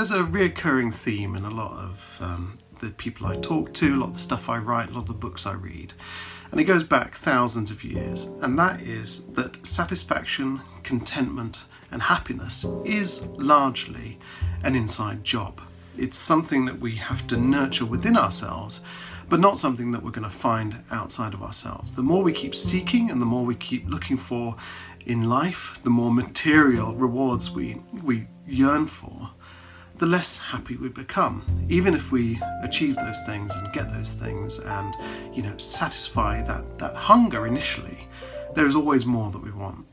there's a reoccurring theme in a lot of um, the people I talk to, a lot of the stuff I write, a lot of the books I read. And it goes back thousands of years. And that is that satisfaction, contentment, and happiness is largely an inside job. It's something that we have to nurture within ourselves, but not something that we're going to find outside of ourselves. The more we keep seeking and the more we keep looking for in life, the more material rewards we, we yearn for, the less happy we become. Even if we achieve those things and get those things and, you know, satisfy that, that hunger initially, there is always more that we want.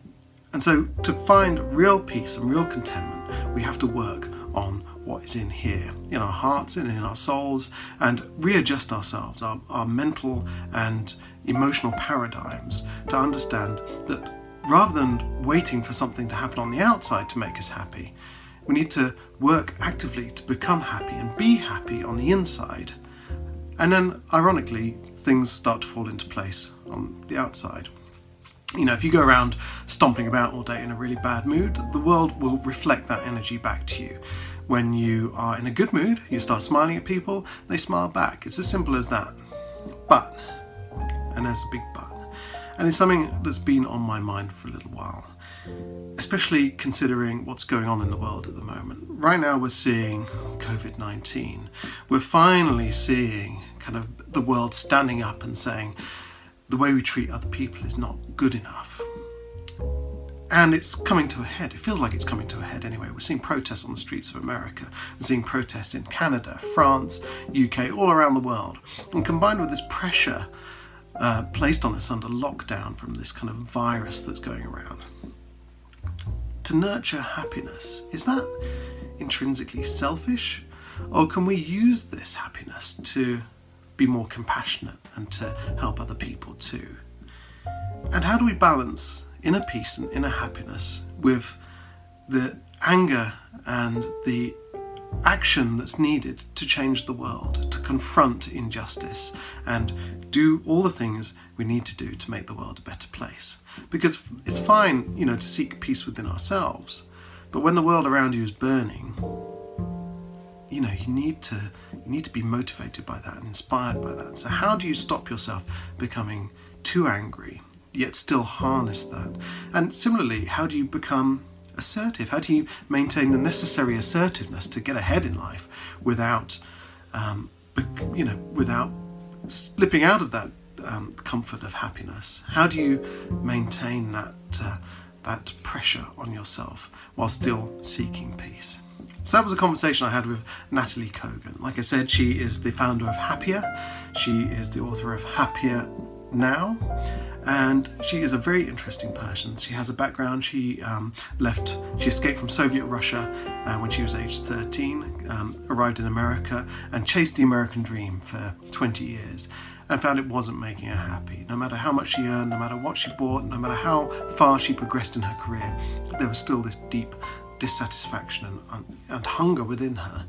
And so to find real peace and real contentment, we have to work on what is in here, in our hearts and in our souls, and readjust ourselves, our, our mental and emotional paradigms, to understand that rather than waiting for something to happen on the outside to make us happy, we need to work actively to become happy and be happy on the inside. And then, ironically, things start to fall into place on the outside. You know, if you go around stomping about all day in a really bad mood, the world will reflect that energy back to you. When you are in a good mood, you start smiling at people, they smile back. It's as simple as that. But, and there's a big but, and it's something that's been on my mind for a little while especially considering what's going on in the world at the moment. Right now, we're seeing COVID 19. We're finally seeing kind of the world standing up and saying the way we treat other people is not good enough. And it's coming to a head. It feels like it's coming to a head anyway. We're seeing protests on the streets of America. We're seeing protests in Canada, France, UK, all around the world. And combined with this pressure uh, placed on us under lockdown from this kind of virus that's going around, to nurture happiness, is that intrinsically selfish? Or can we use this happiness to be more compassionate and to help other people too? And how do we balance inner peace and inner happiness with the anger and the action that's needed to change the world, to confront injustice, and do all the things we need to do to make the world a better place. Because it's fine, you know, to seek peace within ourselves, but when the world around you is burning, you know, you need to you need to be motivated by that and inspired by that. So how do you stop yourself becoming too angry, yet still harness that? And similarly, how do you become assertive? How do you maintain the necessary assertiveness to get ahead in life without, um, you know, without slipping out of that um, comfort of happiness? How do you maintain that uh, that pressure on yourself while still seeking peace? So that was a conversation I had with Nataly Kogan. Like I said, she is the founder of Happier. She is the author of Happier Now and she is a very interesting person. She has a background. She um, left, she escaped from Soviet Russia uh, when she was age 13, um, arrived in America, and chased the American dream for 20 years and found it wasn't making her happy. No matter how much she earned, no matter what she bought, no matter how far she progressed in her career, there was still this deep dissatisfaction and, and hunger within her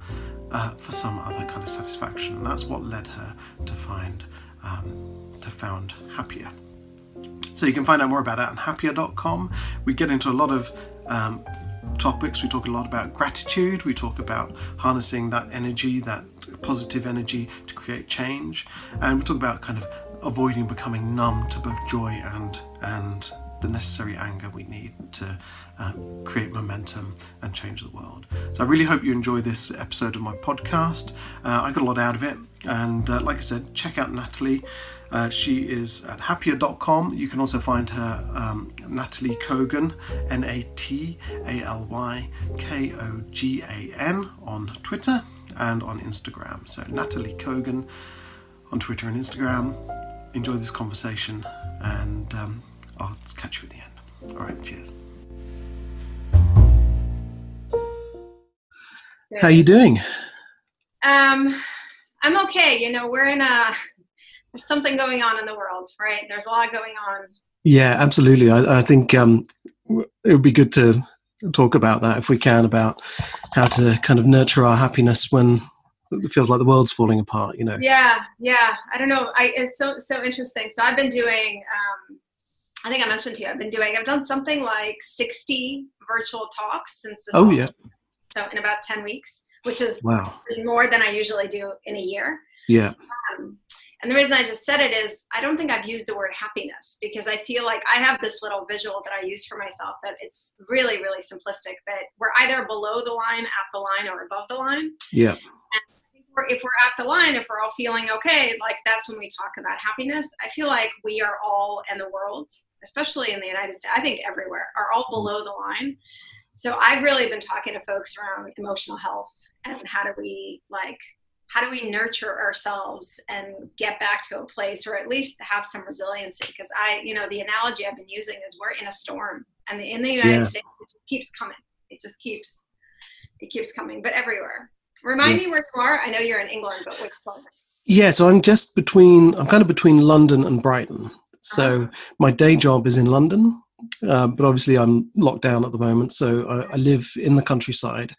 uh, for some other kind of satisfaction. And that's what led her to find, um, found Happier. So you can find out more about that on happier.com. We get into a lot of um, topics. We talk a lot about gratitude. We talk about harnessing that energy, that positive energy to create change. And we talk about kind of avoiding becoming numb to both joy and and the necessary anger we need to uh, create momentum and change the world. So I really hope you enjoy this episode of my podcast. Uh, I got a lot out of it, and uh, like I said, check out Nataly. Uh, she is at happier.com. You can also find her um, Nataly Kogan, N A T A L Y K O G A N, on Twitter and on Instagram. So, Nataly Kogan on Twitter and Instagram. Enjoy this conversation, and um, I'll catch you at the end. All right, cheers. Good. How you doing? Um, I'm okay. You know, we're in a there's something going on in the world, right? There's a lot going on. Yeah, absolutely. I, I think um, it would be good to talk about that if we can about how to kind of nurture our happiness when it feels like the world's falling apart. You know. Yeah, yeah. I don't know. I it's so so interesting. So I've been doing. Um, I think I mentioned to you. I've been doing. I've done something like 60 virtual talks since this. Oh yeah. So in about 10 weeks which is wow. more than I usually do in a year. Yeah. And the reason I just said it is I don't think I've used the word happiness because I feel like I have this little visual that I use for myself that it's really, really simplistic that we're either below the line, at the line, or above the line. Yeah. And if we're at the line, if we're all feeling okay, like that's when we talk about happiness. I feel like we are all in the world, especially in the United States, I think everywhere, are all below the line. So I've really been talking to folks around emotional health and how do we like how do we nurture ourselves and get back to a place or at least have some resiliency? Because i you know the analogy i've been using is we're in a storm and in the united yeah. states it keeps coming. It just keeps it keeps coming but everywhere. Remind yeah. me where you are. I know you're in england but which part? Yeah so i'm just between i'm kind of between london and brighton. So uh-huh. my day job is in london uh, but obviously i'm locked down at the moment so I, I live in the countryside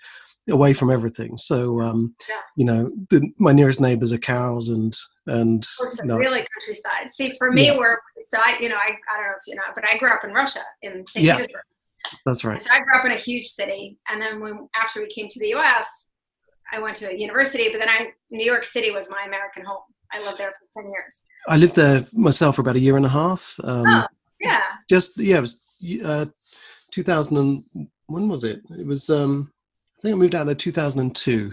away from everything. So, um, yeah. you know, the, my nearest neighbors are cows and and you know, really countryside. See, for me, yeah. we're so I, you know, I, I don't know if you know, but I grew up in Russia in St. Yeah. Petersburg. That's right. So I grew up in a huge city, and then when after we came to the U.S., I went to a university. But then I New York City was my American home. I lived there for ten years. I lived there myself for about a year and a half. Um, oh, yeah. Just yeah, it was uh, 2000 and when was it? It was um, I think I moved out there 2002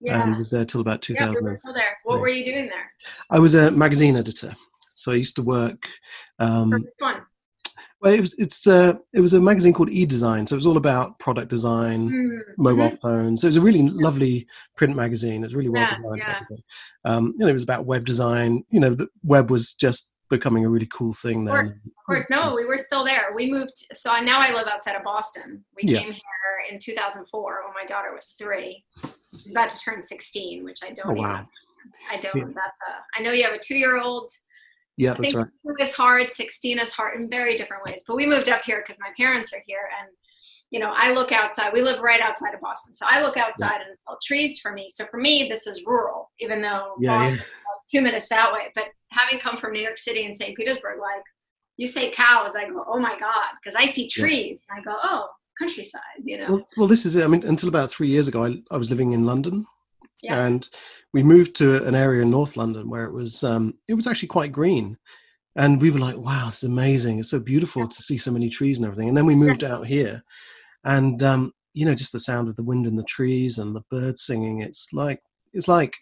yeah. and was there till about 2000. Yeah, we still there. What were you doing there? I was a magazine editor. So I used to work. Um, which one? Well, it was it's uh, it was a magazine called eDesign, so it was all about product design, mm-hmm. mobile mm-hmm. phones. So it was a really lovely print magazine. It was really well yeah, designed. Yeah. Um, you know, it was about web design. You know, the web was just becoming a really cool thing then. Of course, of course. no, we were still there. We moved. So now I live outside of Boston. We yeah. came here in 2004 when my daughter was three. She's about to turn 16, which I don't. Oh, wow. Even, I don't. Yeah. That's a. I know you have a two-year-old. Yeah, that's right. It's hard. 16 is hard in very different ways. But we moved up here because my parents are here, and you know, I look outside. We live right outside of Boston, so I look outside yeah. and all trees for me. So for me, this is rural, even though yeah, Boston, yeah. two minutes that way. But having come from New York City and St. Petersburg, like you say cows, I go, oh my god, because I see trees. I go, oh, countryside, you know. Well, well, this is it. I mean, until about three years ago, I, I was living in London, yeah. and we moved to an area in North London where it was um, it was actually quite green, and we were like, "Wow, this is amazing! It's so beautiful yeah. to see so many trees and everything." And then we moved yeah. out here, and um, you know, just the sound of the wind in the trees and the birds singing. It's like it's like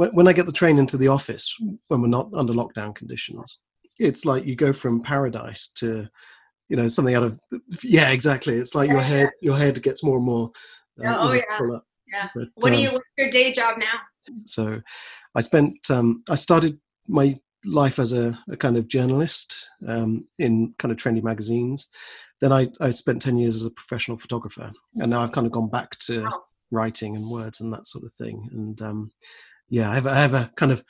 when, when I get the train into the office when we're not under lockdown conditions. It's like you go from paradise to you know something out of yeah exactly it's like yeah, your head yeah. your head gets more and more uh, oh yeah yeah but, what do you um, what's your day job now so i spent um, i started my life as a, a kind of journalist um, in kind of trendy magazines then I, I spent 10 years as a professional photographer and now i've kind of gone back to wow. writing and words and that sort of thing and um, yeah, I have, I have a kind of,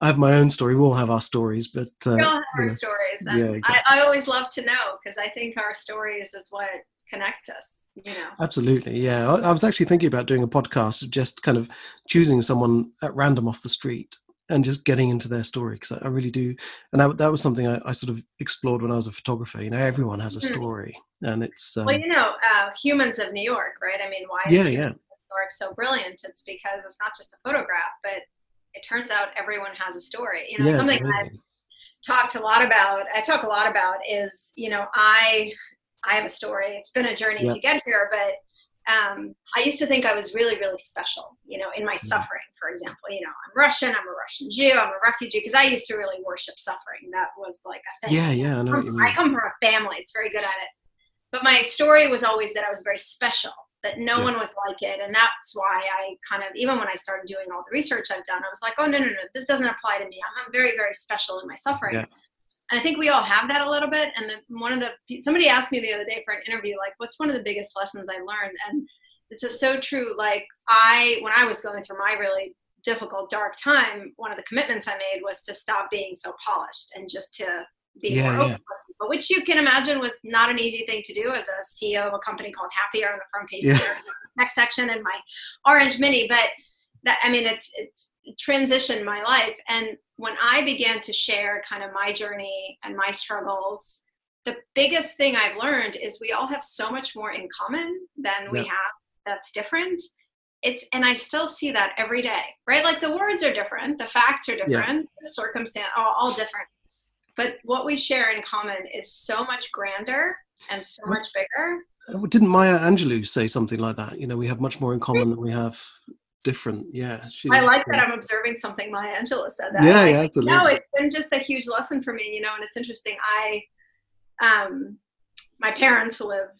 I have my own story. We all have our stories, but uh, we all have our stories. And yeah, exactly. I, I always love to know because I think our stories is what connect us. You know. Absolutely, yeah. I, I was actually thinking about doing a podcast, of just kind of choosing someone at random off the street and just getting into their story because I, I, really do. And I, that was something I, I, sort of explored when I was a photographer. You know, everyone has a hmm. story, and it's um, well, you know, uh, humans of New York, right? I mean, why? Yeah, yeah work so brilliant, it's because it's not just a photograph, but it turns out everyone has a story. You know, yeah, something I've talked a lot about, I talk a lot about is, you know, I I have a story. It's been a journey to get here, but um, I used to think I was really, really special, you know, in my mm-hmm. suffering, for example. You know, I'm Russian, I'm a Russian Jew, I'm a refugee, because I used to really worship suffering. That was like a thing. Yeah, yeah, I know. I come from a family, it's very good at it. But my story was always that I was very special that no yeah. one was like it. And that's why i kind of even when i started doing all the research i've done i was like oh no no no this doesn't apply to me. I'm, I'm very very special in my suffering. Yeah. and i think we all have that a little bit. And then one of the somebody asked me the other day for an interview like what's one of the biggest lessons i learned? And it's so true. Like i when i was going through my really difficult dark time one of the commitments i made was to stop being so polished and just to be yeah, more open but which you can imagine was not an easy thing to do as a CEO of a company called Happier on the front page yeah. tech section in my orange mini. But that I mean, it's it's transitioned my life. And when I began to share kind of my journey and my struggles, the biggest thing I've learned is we all have so much more in common than we have that's different. it's and I still see that every day, right? Like the words are different, the facts are different, yeah. the circumstance all, all different. But what we share in common is so much grander and so much bigger. Uh, didn't Maya Angelou say something like that? You know, we have much more in common than we have different. Yeah. She, I like that I'm observing something Maya Angelou said that. Yeah, yeah, absolutely. No, it's been just a huge lesson for me, you know, and it's interesting. I, um, my parents who live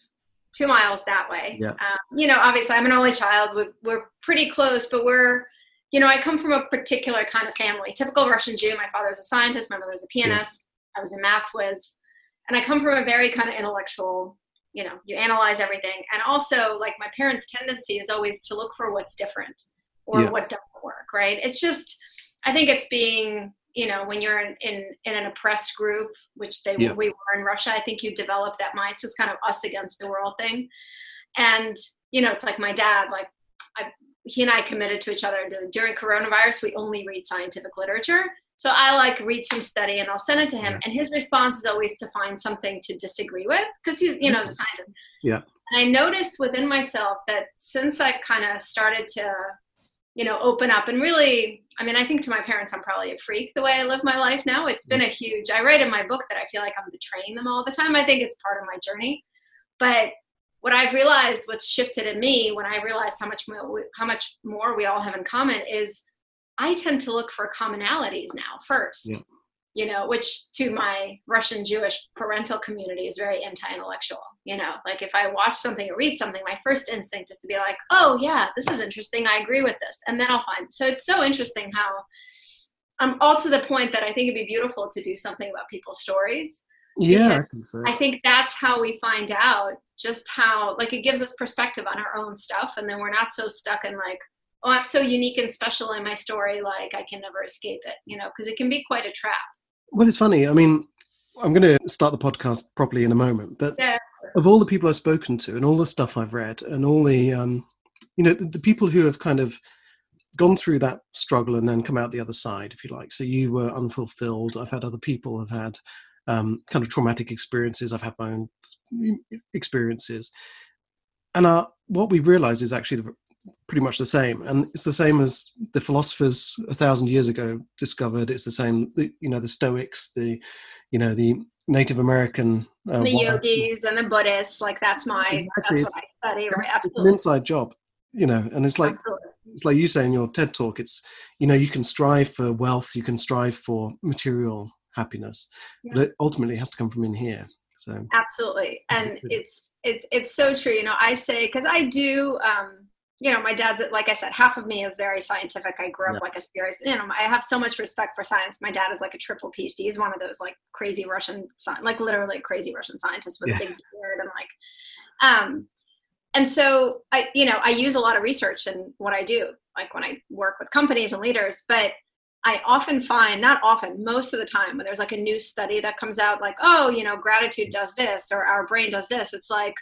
two miles that way. Yeah. Um, you know, obviously I'm an only child. We're, we're pretty close, but we're, you know, I come from a particular kind of family, typical Russian Jew. My father was a scientist. My mother was a pianist. I was a math whiz. And I come from a very kind of intellectual, you know, you analyze everything. And also like my parents' tendency is always to look for what's different or yeah. what doesn't work, right? It's just, I think it's being you know when you're in in, in an oppressed group which they yeah. we were in russia i think you develop that mindset it's kind of us against the world thing and you know it's like my dad like I, he and i committed to each other during coronavirus we only read scientific literature so i like read some study and i'll send it to him and his response is always to find something to disagree with because he's you know the scientist. Yeah. And i noticed within myself that since i've kind of started to you know open up and really i mean i think to my parents i'm probably a freak the way i live my life now. It's been a huge i write in my book that i feel like i'm betraying them all the time. I think it's part of my journey. But what i've realized what's shifted in me when i realized how much more, how much more we all have in common is i tend to look for commonalities now first yeah you know, which to my Russian Jewish parental community is very anti-intellectual. You know, like if I watch something or read something, my first instinct is to be like, "Oh yeah, this is interesting. I agree with this," and then I'll find. So it's so interesting how I'm all to the point that I think it'd be beautiful to do something about people's stories. Yeah, I think so. I think that's how we find out just how like it gives us perspective on our own stuff, and then we're not so stuck in like, oh, I'm so unique and special in my story, like I can never escape it. You know, because it can be quite a trap. Well, it's funny. I mean, I'm going to start the podcast properly in a moment, but yeah. of all the people I've spoken to and all the stuff I've read and all the, um, you know, the, the, people who have kind of gone through that struggle and then come out the other side, if you like. So you were unfulfilled. I've had other people have had um, kind of traumatic experiences. I've had my own experiences. And uh, what we realize is actually the, pretty much the same and it's the same as the philosophers a thousand years ago discovered it's the same you know the stoics the you know the native american uh, the yogis and the buddhists like that's my exactly. that's what i study right absolutely. an inside job you know and it's like absolutely. it's like you say in your ted talk it's you know you can strive for wealth you can strive for material happiness yeah. but it ultimately it has to come from in here so absolutely and it's it's it's so true you know i say because i do um you know, my dad's like I said, half of me is very scientific. I grew up yeah. like a serious, you know, I have so much respect for science. My dad is like a triple PhD. He's one of those like crazy Russian, like literally crazy Russian scientists with yeah. a big beard and like, um, and so I, you know, I use a lot of research in what I do, like when I work with companies and leaders. But I often find, not often, most of the time, when there's like a new study that comes out, like, oh, you know, gratitude does this or our brain does this, it's like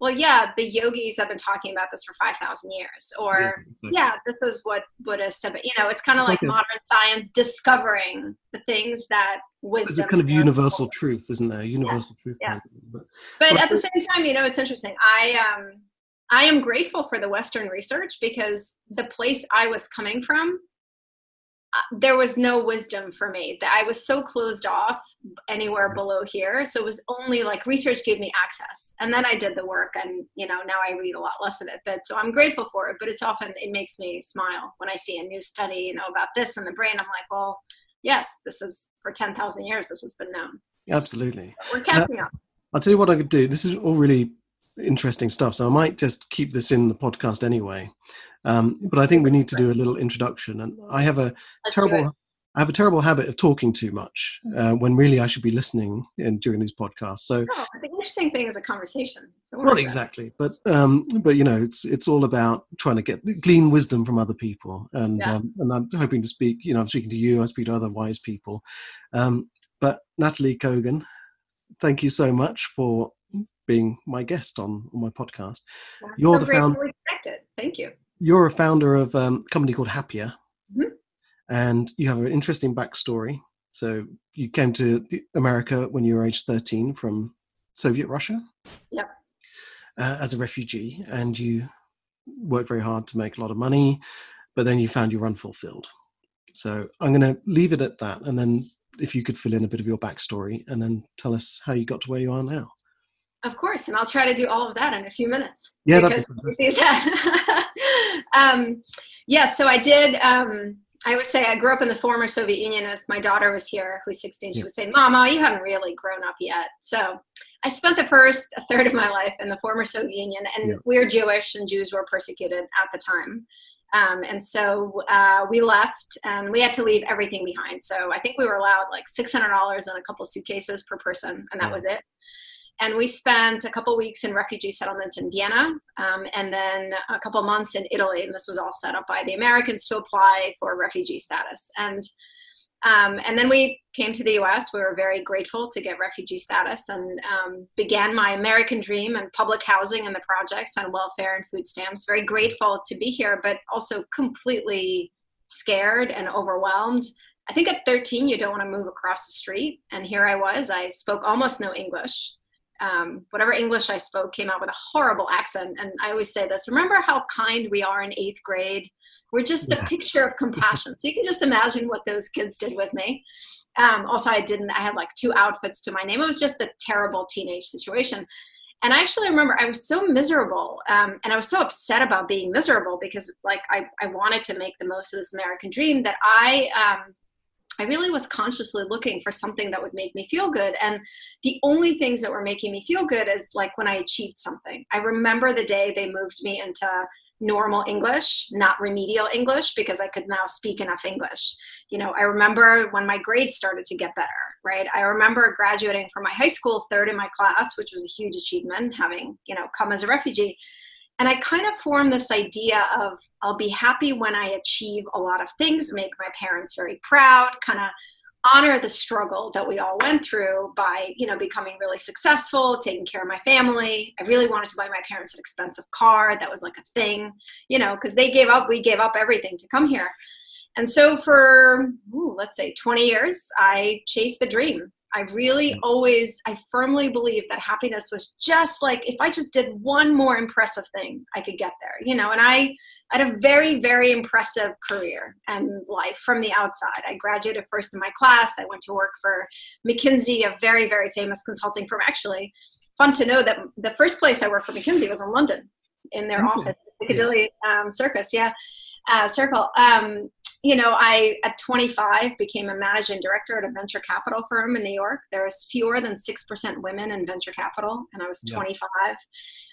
well yeah the yogis have been talking about this for 5000 years or yeah, yeah, this is what buddhists have you know it's kind of like, like, modern science discovering the things that wisdom there's a kind of universal truth isn't there? Universal yes, truth yes. but, but, but at the same time you know it's interesting. I um i am grateful for the western research because the place i was coming from Uh, there was no wisdom for me. That i was so closed off anywhere mm-hmm. below here so it was only like research gave me access and then i did the work and you know now i read a lot less of it but so i'm grateful for it but it's often it makes me smile when i see a new study you know about this in the brain. I'm like well yes this is for 10,000 years this has been known. Absolutely. We're catching up. I'll tell you what i could do. This is all really interesting stuff so i might just keep this in the podcast anyway um, but I think we need to do a little introduction. And I have a Let's terrible, I have a terrible habit of talking too much uh, when really I should be listening in, during these podcasts. So oh, the interesting thing is a conversation. Well, exactly, but um, but you know, it's it's all about trying to get glean wisdom from other people, and yeah. um, and I'm hoping to speak. You know, I'm speaking to you. I speak to other wise people. Um, but Nataly Kogan, thank you so much for being my guest on, on my podcast. You're so the founder. Thank you you're a founder of um, a company called Happier, mm-hmm. and you have an interesting backstory. So you came to America when you were age 13 from Soviet Russia. Yep. Uh, as a refugee, and you worked very hard to make a lot of money, but then you found you were unfulfilled. So I'm going to leave it at that. And then if you could fill in a bit of your backstory and then tell us how you got to where you are now. Of course, and I'll try to do all of that in a few minutes. Yeah, because um, yeah. So I did. Um, I would say I grew up in the former Soviet Union. If my daughter was here, who's 16, she yeah. would say, "Mama, you haven't really grown up yet." So I spent the first a third of my life in the former Soviet Union, and yeah. we are Jewish, and Jews were persecuted at the time. Um, and so uh, we left and we had to leave everything behind. So I think we were allowed like $600 and a couple suitcases per person, and that was it. And we spent a couple weeks in refugee settlements in Vienna um, and then a couple months in Italy. And this was all set up by the Americans to apply for refugee status. And um, and then we came to the US. We were very grateful to get refugee status and um, began my American dream and public housing and the projects on welfare and food stamps. Very grateful to be here, but also completely scared and overwhelmed. I think at 13, you don't want to move across the street. And here I was. I spoke almost no English um, whatever English I spoke came out with a horrible accent. And I always say this remember how kind we are in eighth grade? We're just yeah. a picture of compassion. so you can just imagine what those kids did with me. Um, also, I didn't, I had like two outfits to my name. It was just a terrible teenage situation. And I actually remember I was so miserable um, and I was so upset about being miserable because, like, I, I wanted to make the most of this American dream that I um, I really was consciously looking for something that would make me feel good. And the only things that were making me feel good is like when I achieved something. I remember the day they moved me into normal English, not remedial English, because I could now speak enough English. You know, I remember when my grades started to get better, right? I remember graduating from my high school third in my class, which was a huge achievement, having, you know, come as a refugee and I kind of formed this idea of I'll be happy when I achieve a lot of things, make my parents very proud, kind of honor the struggle that we all went through by you know becoming really successful taking care of my family. I really wanted to buy my parents an expensive car. That was like a thing you know because they gave up we gave up everything to come here. And so for ooh, let's say 20 years i chased the dream I really always, I firmly believe that happiness was just like if I just did one more impressive thing, I could get there, you know. And I had a very, very impressive career and life from the outside. I graduated first in my class. I went to work for McKinsey, a very, very famous consulting firm. Actually, fun to know that the first place I worked for McKinsey was in London in their mm-hmm. office, Piccadilly um, Circus, yeah, uh, Circle. Um, you know, I at 25 became a managing director at a venture capital firm in New York. There's fewer than 6% women in venture capital, and I was 25. Yeah.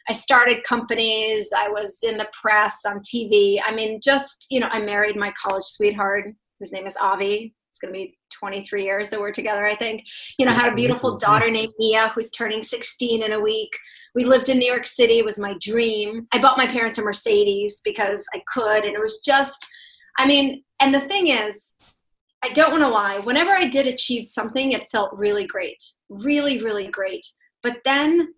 I started companies, I was in the press, on TV. I mean, just, you know, I married my college sweetheart, whose name is Avi. It's going to be 23 years that we're together, I think. You know, I had a beautiful daughter named Mia who's turning 16 in a week. We lived in New York City, it was my dream. I bought my parents a Mercedes because I could, and it was just, I mean, and the thing is, I don't want to lie, whenever I did achieve something, it felt really great, really, really great. But then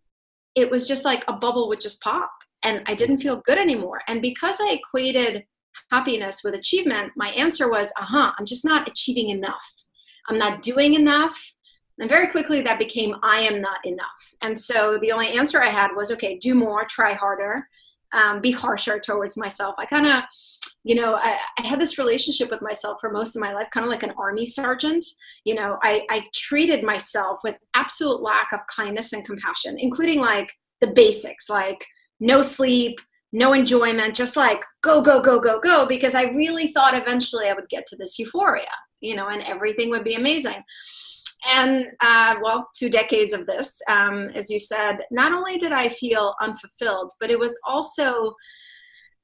it was just like a bubble would just pop and I didn't feel good anymore. And because I equated happiness with achievement, my answer was, uh huh, I'm just not achieving enough. I'm not doing enough. And very quickly that became, I am not enough. And so the only answer I had was, okay, do more, try harder, um, be harsher towards myself. I kind of, you know, I, I, had this relationship with myself for most of my life, kind of like an army sergeant. You know, I, I treated myself with absolute lack of kindness and compassion, including like the basics, like no sleep, no enjoyment, just like go, go, go, go, go, because I really thought eventually I would get to this euphoria, you know, and everything would be amazing. And uh, well, two decades of this, um, as you said, not only did I feel unfulfilled, but it was also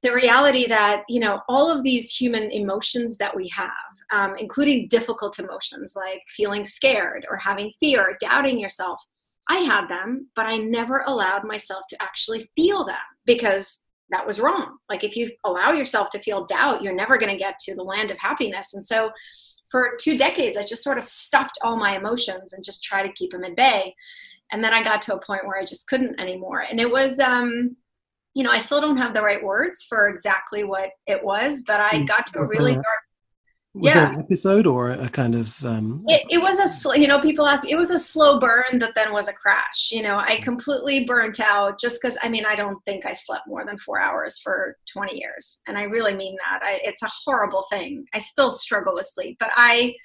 the reality that you know all of these human emotions that we have um, including difficult emotions like feeling scared or having fear doubting yourself i had them but i never allowed myself to actually feel them because that was wrong. Like if you allow yourself to feel doubt you're never going to get to the land of happiness. And so for two decades i just sort of stuffed all my emotions and just try to keep them at bay. And then i got to a point where i just couldn't anymore. And it was um you know, I still don't have the right words for exactly what it was, but I got to a really dark. Was yeah. an episode or a kind of? Um, it, it was a sl- you know people ask it was a slow burn that then was a crash. You know, I completely burnt out just because I mean I don't think I slept more than four hours for 20 years, and I really mean that. I, it's a horrible thing. I still struggle with sleep, but I,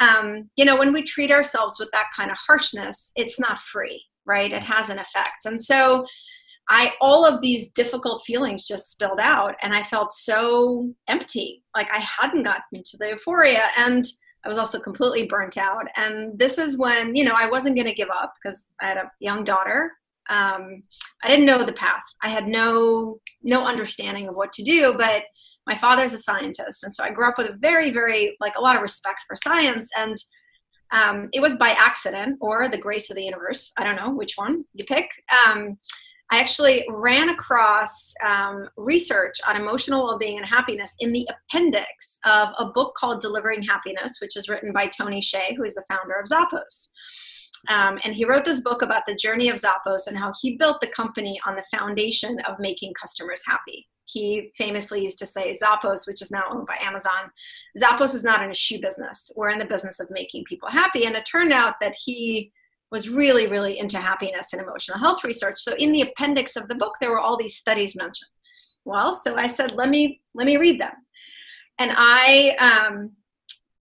um, you know, when we treat ourselves with that kind of harshness, it's not free, right? It has an effect, and so I all of these difficult feelings just spilled out and I felt so empty. Like I hadn't gotten to the euphoria and I was also completely burnt out. And this is when, you know, I wasn't going to give up because I had a young daughter. Um, I didn't know the path. I had no no understanding of what to do, but my father's a scientist and so I grew up with a very very like a lot of respect for science and um, it was by accident or the grace of the universe. I don't know which one you pick. Um, I actually ran across um, research on emotional well being and happiness in the appendix of a book called Delivering Happiness, which is written by Tony Hsieh, who is the founder of Zappos. Um, and he wrote this book about the journey of Zappos and how he built the company on the foundation of making customers happy. He famously used to say, Zappos, which is now owned by Amazon, Zappos is not in a shoe business. We're in the business of making people happy. And it turned out that he was really, really into happiness and emotional health research. So in the appendix of the book, there were all these studies mentioned. Well, so I said, let me let me read them, and I. Um,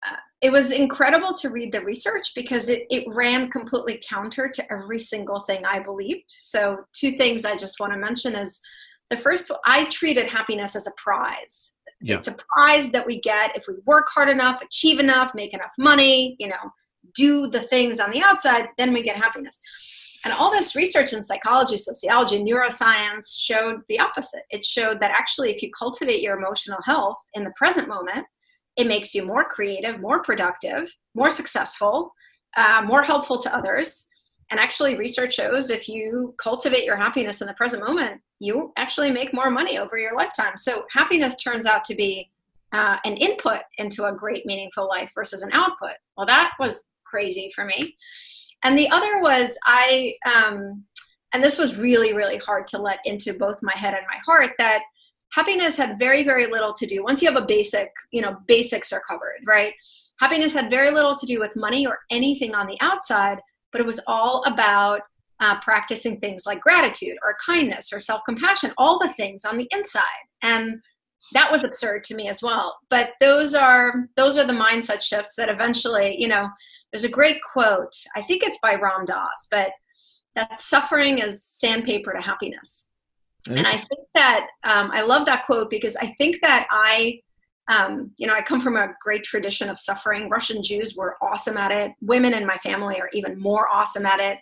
uh, it was incredible to read the research because it, it ran completely counter to every single thing I believed. So, two things I just want to mention is the first, I treated happiness as a prize. Yeah. It's a prize that we get if we work hard enough, achieve enough, make enough money, you know, do the things on the outside, then we get happiness. And all this research in psychology, sociology, neuroscience showed the opposite. It showed that actually, if you cultivate your emotional health in the present moment, it makes you more creative, more productive, more successful, uh, more helpful to others. And actually, research shows if you cultivate your happiness in the present moment, you actually make more money over your lifetime. So, happiness turns out to be uh, an input into a great, meaningful life versus an output. Well, that was crazy for me. And the other was I, um, and this was really, really hard to let into both my head and my heart that happiness had very, very little to do. Once you have a basic, you know, basics are covered, right? Happiness had very little to do with money or anything on the outside, but it was all about uh, practicing things like gratitude or kindness or self compassion, all the things on the inside. And that was absurd to me as well. But those are those are the mindset shifts that eventually you know there's a great quote i think it's by ram dass but that suffering is sandpaper to happiness. And i think that um, i love that quote because i think that i um, you know i come from a great tradition of suffering. Russian jews were awesome at it. Women in my family are even more awesome at it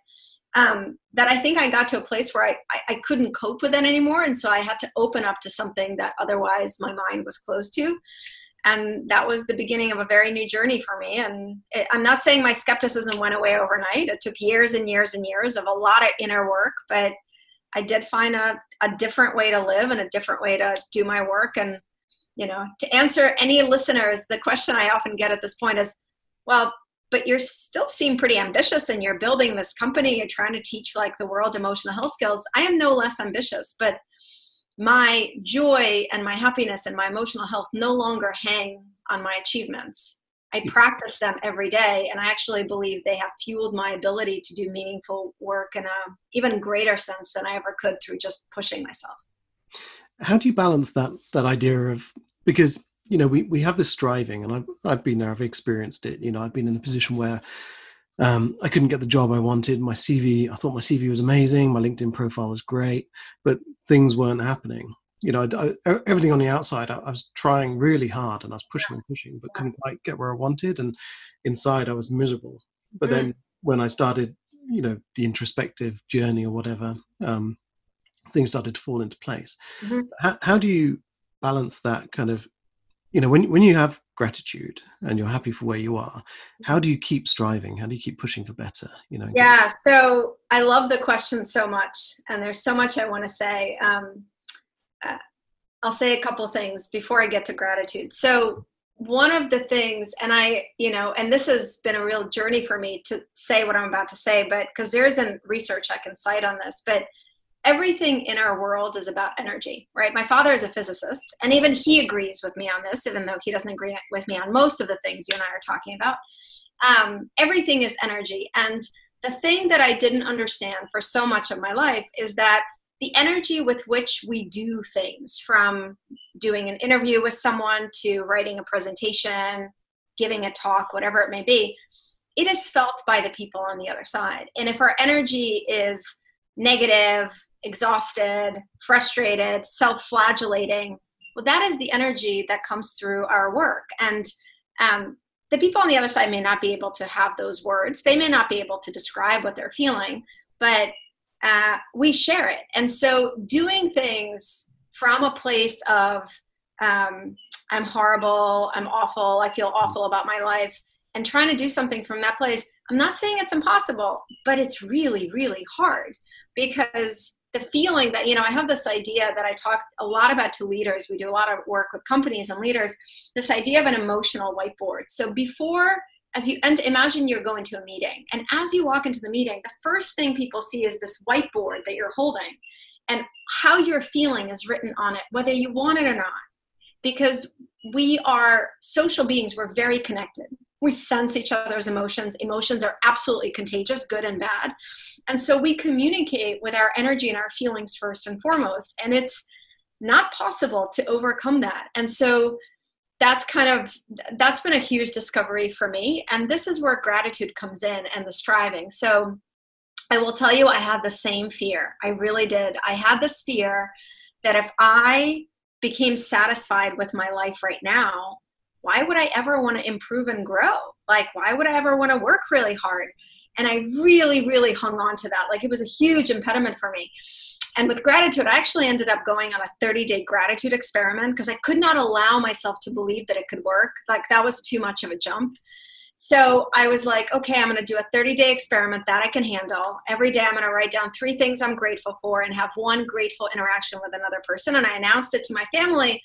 um, that I think I got to a place where I, I, I, couldn't cope with it anymore. And so I had to open up to something that otherwise my mind was closed to. And that was the beginning of a very new journey for me. And it, I'm not saying my skepticism went away overnight. It took years and years and years of a lot of inner work, but I did find a, a different way to live and a different way to do my work. And, you know, to answer any listeners, the question I often get at this point is, well, but you're still seem pretty ambitious and you're building this company. You're trying to teach like the world emotional health skills. I am no less ambitious but my joy and my happiness and my emotional health no longer hang on my achievements. I mm. practice them every day and i actually believe they have fueled my ability to do meaningful work in a even greater sense than i ever could through just pushing myself. How do you balance that that idea of because you know, we, we have this striving, and I've, I've been there, I've experienced it. You know, I've been in a position where um, I couldn't get the job I wanted. My CV, I thought my CV was amazing, my LinkedIn profile was great, but things weren't happening. You know, I, I, everything on the outside, I, I, was trying really hard and I was pushing and pushing, but couldn't quite get where I wanted. And inside, I was miserable. But then when I started, you know, the introspective journey or whatever, um, things started to fall into place. Mm-hmm. How, how do you balance that kind of you know when when you have gratitude and you're happy for where you are how do you keep striving? How do you keep pushing for better you know? Yeah so i love the question so much and there's so much i want to say. Um, uh, i'll say a couple things before i get to gratitude. So one of the things and i you know and this has been a real journey for me to say what i'm about to say but because there isn't research i can cite on this but everything in our world is about energy, right? My father is a physicist, and even he agrees with me on this, even though he doesn't agree with me on most of the things you and I are talking about. Um, everything is energy. And the thing that I didn't understand for so much of my life is that the energy with which we do things, from doing an interview with someone to writing a presentation, giving a talk, whatever it may be, it is felt by the people on the other side. And if our energy is negative, exhausted, frustrated, self flagellating, well, that is the energy that comes through our work. And um, the people on the other side may not be able to have those words, they may not be able to describe what they're feeling, but uh, we share it. And so doing things from a place of, um, I'm horrible, I'm awful, I feel awful about my life, and trying to do something from that place, I'm not saying it's impossible, but it's really, really hard because the feeling that, you know, I have this idea that I talk a lot about to leaders. We do a lot of work with companies and leaders, this idea of an emotional whiteboard. So before, as you and imagine you're going to a meeting, and as you walk into the meeting, the first thing people see is this whiteboard that you're holding and how you're feeling is written on it, whether you want it or not. Because we are social beings, we're very connected we sense each other's emotions. Emotions are absolutely contagious, good and bad. And so we communicate with our energy and our feelings first and foremost. And it's not possible to overcome that. And so that's kind of that's been a huge discovery for me and this is where gratitude comes in and the striving so i will tell you i had the same fear i really did i had this fear that if i became satisfied with my life right now why would I ever want to improve and grow? Like, why would I ever want to work really hard? And I really, really hung on to that. Like, it was a huge impediment for me. And with gratitude, I actually ended up going on a 30 day gratitude experiment because I could not allow myself to believe that it could work. Like, that was too much of a jump. So I was like, okay, I'm going to do a 30 day experiment that I can handle. Every day I'm going to write down three things I'm grateful for and have one grateful interaction with another person. And I announced it to my family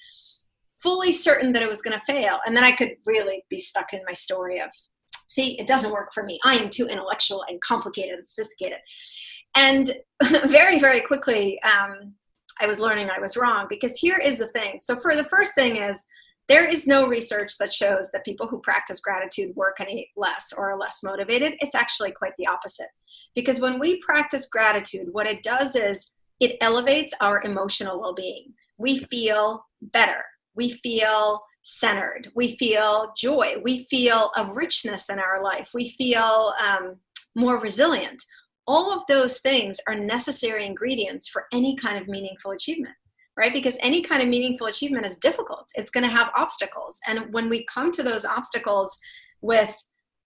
fully certain that it was going to fail. And then I could really be stuck in my story of, see, it doesn't work for me. I am too intellectual and complicated and sophisticated. And very, very quickly, um, I was learning I was wrong because here is the thing. So, for the first thing, is there is no research that shows that people who practice gratitude work any less or are less motivated. It's actually quite the opposite. Because when we practice gratitude, what it does is it elevates our emotional well being. We feel better we feel centered. We feel joy. We feel a richness in our life. We feel um, more resilient. All of those things are necessary ingredients for any kind of meaningful achievement right? Because any kind of meaningful achievement is difficult. It's going to have obstacles. And when we come to those obstacles with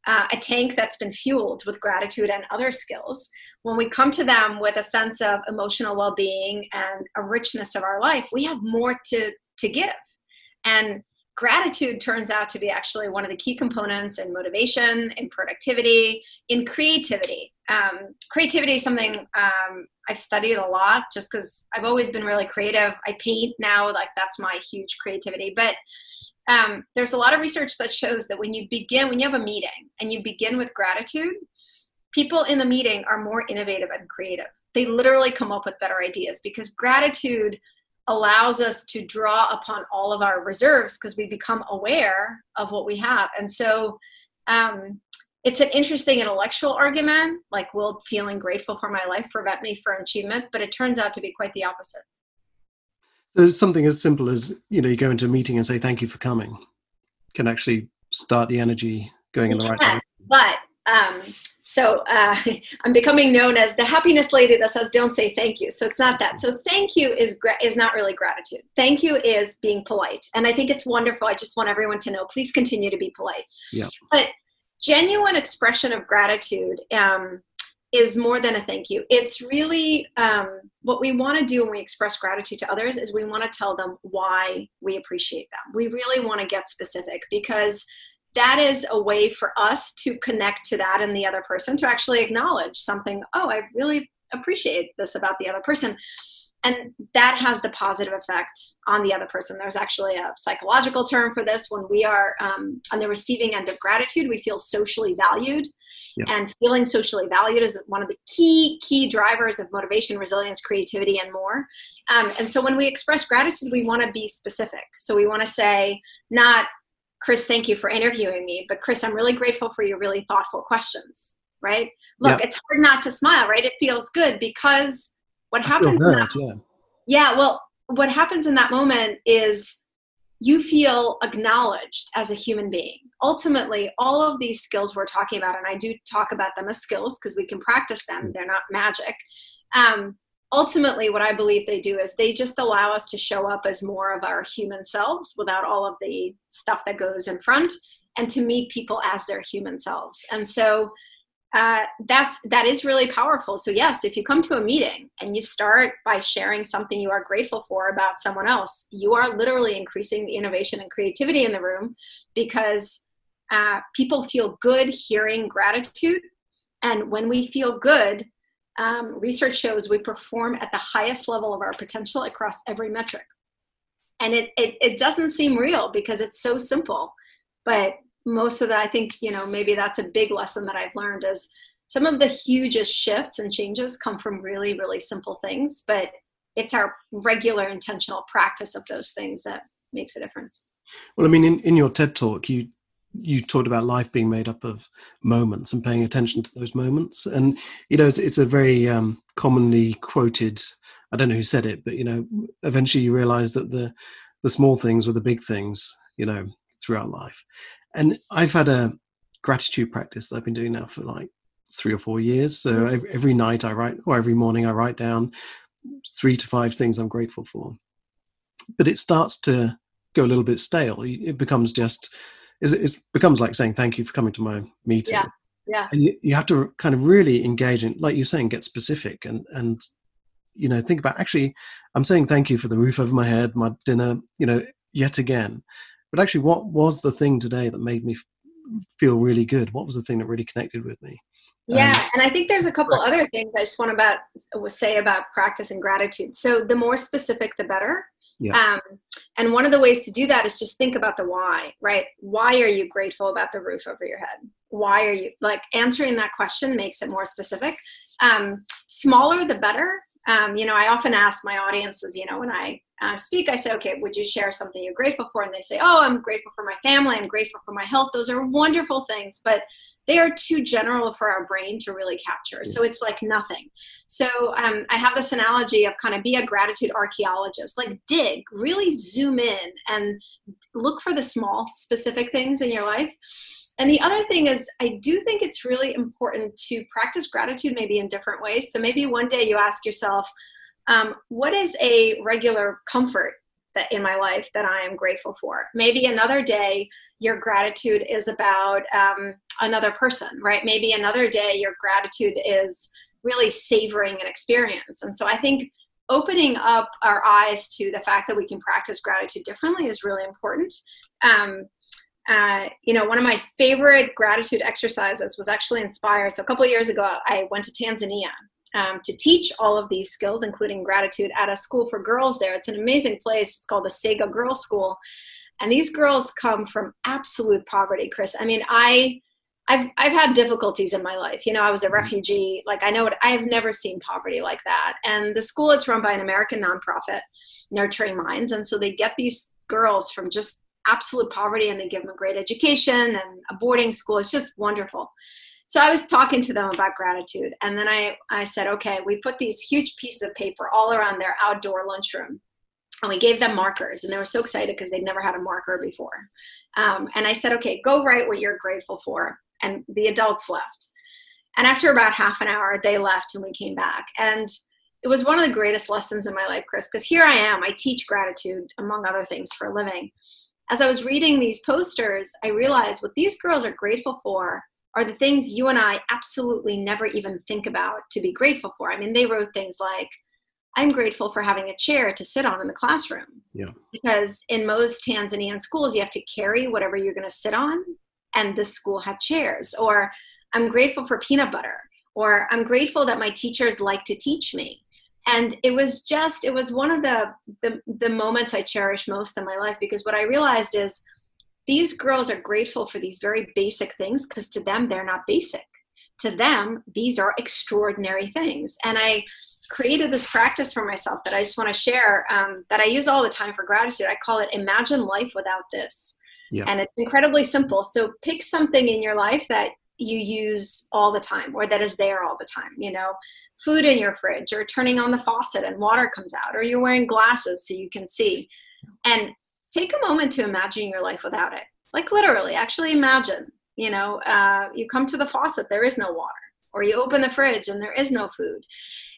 uh, a tank that's been fueled with gratitude and other skills when we come to them with a sense of emotional well-being and a richness of our life we have more to to give and gratitude turns out to be actually one of the key components in motivation, in productivity, in creativity. Um, creativity is something um, I've studied a lot just because I've always been really creative. I paint now, like that's my huge creativity. But um, there's a lot of research that shows that when you begin, when you have a meeting and you begin with gratitude, people in the meeting are more innovative and creative. They literally come up with better ideas because gratitude allows us to draw upon all of our reserves because we become aware of what we have. And so um, it's an interesting intellectual argument like, will feeling grateful for my life prevent me from achievement? But it turns out to be quite the opposite. So something as simple as, you know, you go into a meeting and say, thank you for coming can actually start the energy going in the right direction. But um, so uh, I'm becoming known as the happiness lady that says, "Don't say thank you." So it's not that. So thank you is gra- is not really gratitude. Thank you is being polite, and I think it's wonderful. I just want everyone to know. Please continue to be polite. Yeah. But genuine expression of gratitude um, is more than a thank you. It's really um, what we want to do when we express gratitude to others is we want to tell them why we appreciate them. We really want to get specific because that is a way for us to connect to that and the other person to actually acknowledge something oh i really appreciate this about the other person and that has the positive effect on the other person there's actually a psychological term for this when we are um, on the receiving end of gratitude we feel socially valued Yeah. And feeling socially valued is one of the key, key drivers of motivation, resilience, creativity, and more. Um, and so when we express gratitude, we want to be specific. So we want to say, not, Chris, thank you for interviewing me, but Chris, I'm really grateful for your really thoughtful questions, right? Look, yeah. it's hard not to smile, right? It feels good because what happens. That, yeah. yeah, well, what happens in that moment is you feel acknowledged as a human being. Ultimately, all of these skills we're talking about, and I do talk about them as skills because we can practice them, they're not magic. Um, ultimately, what I believe they do is they just allow us to show up as more of our human selves without all of the stuff that goes in front and to meet people as their human selves. And so, uh, that's that is really powerful so yes if you come to a meeting and you start by sharing something you are grateful for about someone else you are literally increasing the innovation and creativity in the room because uh, people feel good hearing gratitude and when we feel good um, research shows we perform at the highest level of our potential across every metric. And it, it, it doesn't seem real because it's so simple but most of that i think you know maybe that's a big lesson that i've learned is some of the hugest shifts and changes come from really really simple things but it's our regular intentional practice of those things that makes a difference. Well i mean in, in your ted talk you you talked about life being made up of moments and paying attention to those moments and you know it's, it's a very um, commonly quoted i don't know who said it but you know eventually you realize that the the small things were the big things you know throughout life and I've had a gratitude practice that I've been doing now for like three or four years. So mm-hmm. every night I write, or every morning I write down three to five things I'm grateful for. But it starts to go a little bit stale. It becomes just, it becomes like saying thank you for coming to my meeting. Yeah. Yeah. And you, you have to kind of really engage in, like you're saying, get specific and and you know think about actually, I'm saying thank you for the roof over my head, my dinner, you know, yet again but actually what was the thing today that made me feel really good what was the thing that really connected with me yeah um, and i think there's a couple other things i just want to about say about practice and gratitude so the more specific the better yeah. Um, and one of the ways to do that is just think about the why, right? Why are you grateful about the roof over your head? Why are you like answering that question makes it more specific. Um, smaller the better. Um, you know, I often ask my audiences, you know, when I uh, speak, I say, okay, would you share something you're grateful for? And they say, oh, I'm grateful for my family. I'm grateful for my health. Those are wonderful things, but they are too general for our brain to really capture. So it's like nothing. So um, I have this analogy of kind of be a gratitude archaeologist, like dig, really zoom in and look for the small, specific things in your life. And the other thing is, I do think it's really important to practice gratitude maybe in different ways. So maybe one day you ask yourself, um, what is a regular comfort that in my life that I am grateful for? Maybe another day your gratitude is about um, another person, right? Maybe another day your gratitude is really savoring an experience. And so I think opening up our eyes to the fact that we can practice gratitude differently is really important. Um, uh, you know, one of my favorite gratitude exercises was actually inspired. So a couple years ago, I went to Tanzania um, to teach all of these skills, including gratitude, at a school for girls there. It's an amazing place. It's called the Sega Girls School. And these girls come from absolute poverty, Chris. I mean, I. I've I've had difficulties in my life. You know, I was a mm-hmm. refugee. Like I know it. I've never seen poverty like that. And the school is run by an American nonprofit, Nurturing Minds, and so they get these girls from just absolute poverty, and they give them a great education and a boarding school. It's just wonderful. So I was talking to them about gratitude. And then I, I said, okay, we put these huge pieces of paper all around their outdoor lunchroom. And we gave them markers. And they were so excited because they'd never had a marker before. Um, and I said, okay, go write what you're grateful for. And the adults left. And after about half an hour, they left and we came back. And it was one of the greatest lessons in my life, Chris, because here I am. I teach gratitude, among other things, for a living. As I was reading these posters, I realized what these girls are grateful for are the things you and I absolutely never even think about to be grateful for. I mean, they wrote things like, I'm grateful for having a chair to sit on in the classroom. Yeah. Because in most Tanzanian schools, you have to carry whatever you're going to sit on, and this school had chairs. Or I'm grateful for peanut butter. Or I'm grateful that my teachers like to teach me. And it was just, it was one of the, the, the moments I cherish most in my life because what I realized is these girls are grateful for these very basic things because to them they're not basic to them, these are extraordinary things. And I created this practice for myself that I just want to share um, that I use all the time for gratitude. I call it Imagine Life Without This. Yeah. And it's incredibly simple. So pick something in your life that you use all the time or that is there all the time you know food in your fridge or turning on the faucet and water comes out or you're wearing glasses so you can see and take a moment to imagine your life without it. Like literally actually imagine you know uh, you come to the faucet there is no water or you open the fridge and there is no food.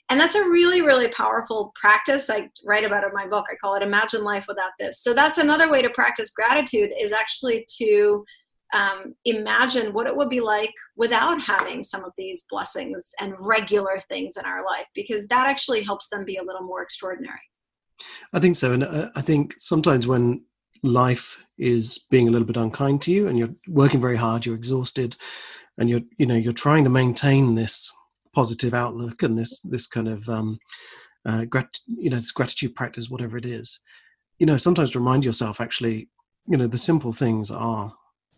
And that's a really really powerful practice i write about it in my book. I call it imagine life without this. So that's another way to practice gratitude is actually to um, imagine what it would be like without having some of these blessings and regular things in our life because that actually helps them be a little more extraordinary i think so and uh, i think sometimes when life is being a little bit unkind to you and you're working very hard you're exhausted and you're you know you're trying to maintain this positive outlook and this this kind of um uh, grat- you know this gratitude practice whatever it is you know sometimes remind yourself actually you know the simple things are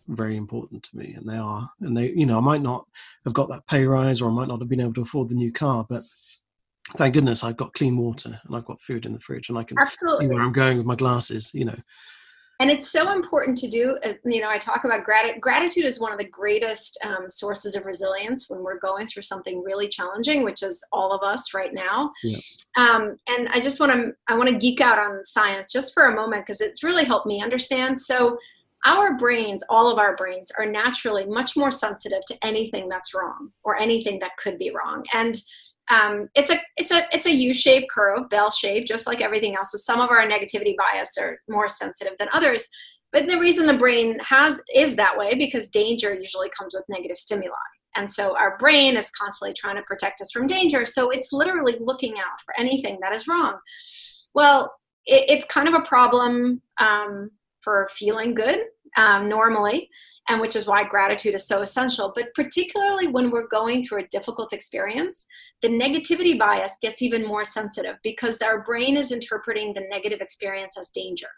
very important to me and they are and they you know i might not have got that pay rise or i might not have been able to afford the new car but thank goodness i've got clean water and i've got food in the fridge and i can Absolutely. see where i'm going with my glasses you know and it's so important to do uh, you know i talk about gratitude gratitude is one of the greatest um, sources of resilience when we're going through something really challenging which is all of us right now yeah. um, and i just want to i want to geek out on science just for a moment because it's really helped me understand so our brains all of our brains are naturally much more sensitive to anything that's wrong or anything that could be wrong and um, it's a it's a it's a U-shaped curve, bell shape, just like everything else. So some of our negativity bias are more sensitive than others. But the reason the brain has is that way because danger usually comes with negative stimuli. And so our brain is constantly trying to protect us from danger. So it's literally looking out for anything that is wrong. Well, it, it's kind of a problem um, for feeling good um, normally, and which is why gratitude is so essential. But particularly when we're going through a difficult experience, the negativity bias gets even more sensitive because our brain is interpreting the negative experience as danger.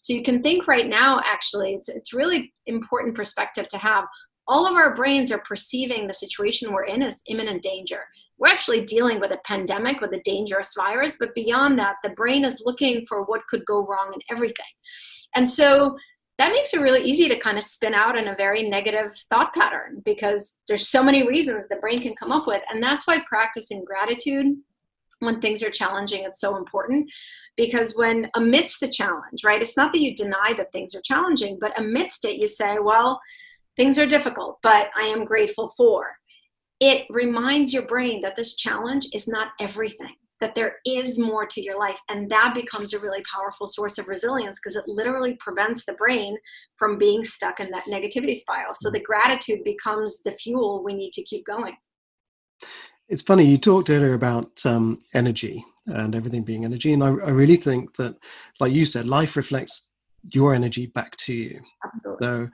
So you can think right now, actually, it's, it's really important perspective to have. All of our brains are perceiving the situation we're in as imminent danger we're actually dealing with a pandemic with a dangerous virus but beyond that the brain is looking for what could go wrong in everything and so that makes it really easy to kind of spin out in a very negative thought pattern because there's so many reasons the brain can come up with and that's why practicing gratitude when things are challenging it's so important because when amidst the challenge right it's not that you deny that things are challenging but amidst it you say well things are difficult but i am grateful for. It reminds your brain that this challenge is not everything that there is more to your life. And that becomes a really powerful source of resilience because it literally prevents the brain from being stuck in that negativity spiral. So the gratitude becomes the fuel we need to keep going. It's funny, you talked earlier about um, energy and everything being energy. And I, I really think that, like you said, life reflects your energy back to you. Absolutely. So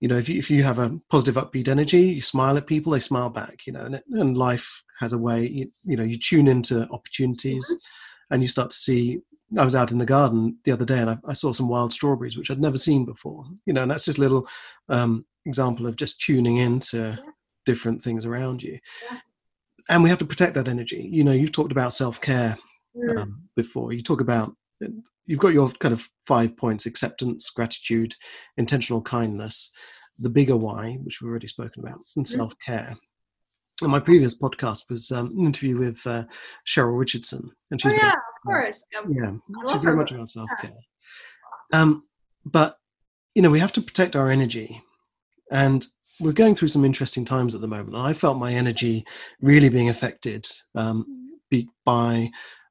you know if you, if you have a positive upbeat energy you smile at people they smile back you know and, and life has a way you, you know you tune into opportunities mm-hmm. and you start to see i was out in the garden the other day and I, I, saw some wild strawberries which i'd never seen before you know and that's just a little um, example of just tuning into yeah. different things around you yeah. and we have to protect that energy you know you've talked about self-care mm. um, before you talk about you've got your kind of five points acceptance gratitude intentional kindness the bigger why which we've already spoken about and mm-hmm. self-care my previous podcast was um, an interview with uh, cheryl richardson and she's oh, yeah of course. Yeah she's very much about self-care. Um, but you know we have to protect our energy and we're going through some interesting times at the moment. I felt my energy really being affected um, by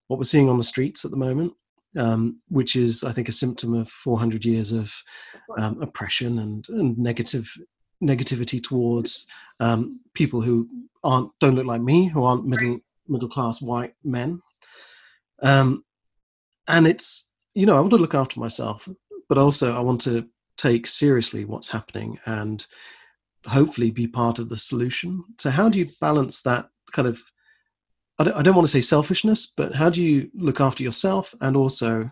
what we're seeing on the streets at the moment um, which is, I think, a symptom of 400 years of um, oppression and, and negative negativity towards um, people who aren't don't look like me, who aren't middle middle class white men. Um, and it's you know I want to look after myself, but also I want to take seriously what's happening and hopefully be part of the solution. So how do you balance that kind of I don't, I don't want to say selfishness, but how do you look after yourself and also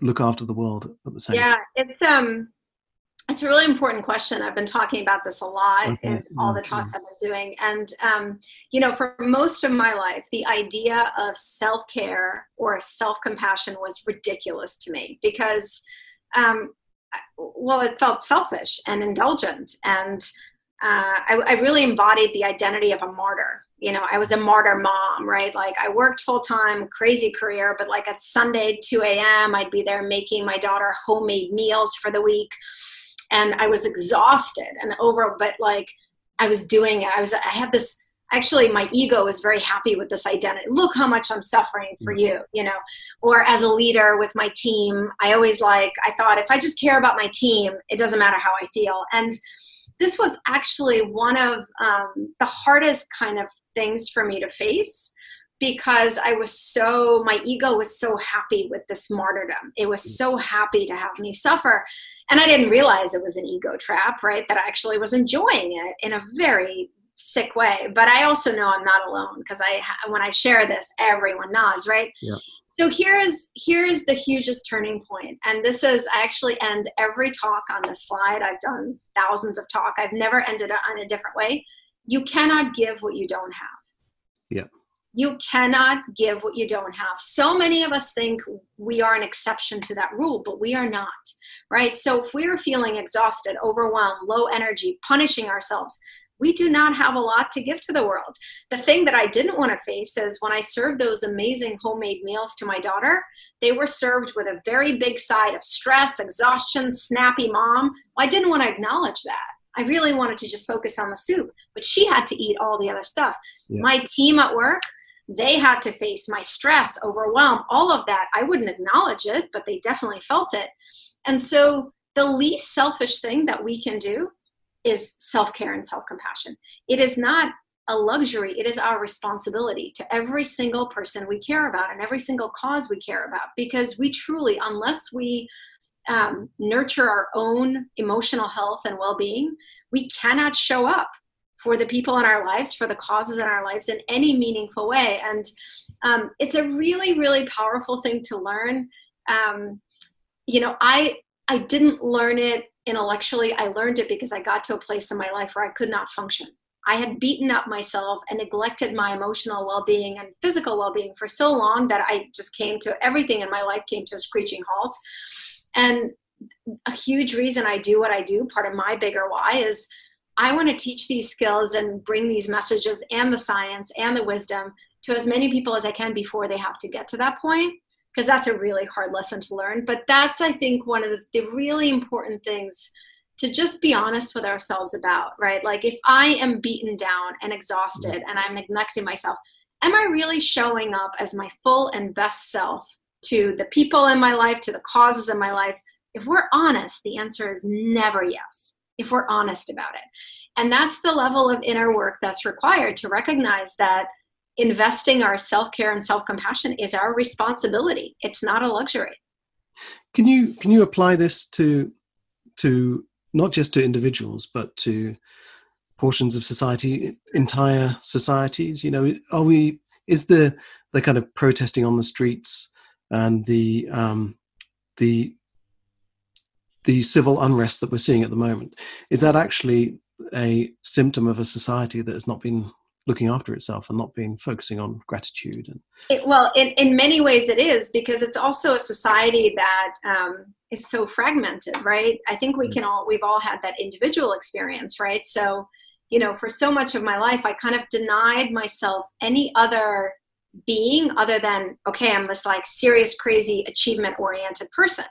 look after the world at the same yeah, time? Yeah, it's um It's a really important question. I've been talking about this a lot okay. in all the talks I've been doing. And, um, you know, for most of my life, the idea of self care or self compassion was ridiculous to me because, um, well, it felt selfish and indulgent. And uh, I, I really embodied the identity of a martyr you know, I was a martyr mom, right? Like I worked full time, crazy career, but like at Sunday, 2 a.m., I'd be there making my daughter homemade meals for the week. And I was exhausted and over, but like I was doing it. I was, I had this, actually, my ego was very happy with this identity. Look how much I'm suffering for mm-hmm. you, you know, or as a leader with my team, I always like, I thought if I just care about my team, it doesn't matter how I feel. And, this was actually one of um, the hardest kind of things for me to face because I was so, my ego was so happy with this martyrdom. It was mm. so happy to have me suffer. And I didn't realize it was an ego trap, right? That I actually was enjoying it in a very sick way. But I also know I'm not alone because I, when I share this, everyone nods, right? Yeah. So here is here is the hugest turning point, and this is I actually end every talk on this slide. I've done thousands of talk. I've never ended it on a different way you cannot give what you don't have. Yeah. You cannot give what you don't have. So many of us think we are an exception to that rule, but we are not, right? So if we're feeling exhausted, overwhelmed, low energy, punishing ourselves, we do not have a lot to give to the world. The thing that I didn't want to face is when I served those amazing homemade meals to my daughter, they were served with a very big side of stress, exhaustion, snappy mom. I didn't want to acknowledge that. I really wanted to just focus on the soup, but she had to eat all the other stuff. Yeah. My team at work, they had to face my stress, overwhelm, all of that. I wouldn't acknowledge it, but they definitely felt it. And so the least selfish thing that we can do is self care and self compassion. It is not a luxury, it is our responsibility to every single person we care about and every single cause we care about because we truly, unless we um, nurture our own emotional health and well being, we cannot show up for the people in our lives, for the causes in our lives in any meaningful way. And um, it's a really, really powerful thing to learn. Um, you know, I I didn't learn it intellectually. I learned it because I got to a place in my life where I could not function. I had beaten up myself and neglected my emotional well-being and physical well-being for so long that I just came to everything in my life came to a screeching halt. And a huge reason I do what I do, part of my bigger why is I want to teach these skills and bring these messages and the science and the wisdom to as many people as I can before they have to get to that point because that's a really hard lesson to learn. But that's I think one of the, really important things to just be honest with ourselves about right? Like if I am beaten down and exhausted and I'm neglecting myself am I really showing up as my full and best self to the people in my life, to the causes in my life? If we're honest, the answer is never yes, if we're honest about it. And that's the level of inner work that's required to recognize that investing our self care and self compassion is our responsibility. It's not a luxury. Can you can you apply this to to not just to individuals but to portions of society, entire societies? You know, are we is the the kind of protesting on the streets and the um, the the civil unrest that we're seeing at the moment is that actually a symptom of a society that has not been looking after itself and not been focusing on gratitude and it, well in, in many ways it is because it's also a society that um, is so fragmented right? I think we mm. can all we've all had that individual experience right? So you know for so much of my life i kind of denied myself any other being other than okay i'm this like serious crazy achievement oriented person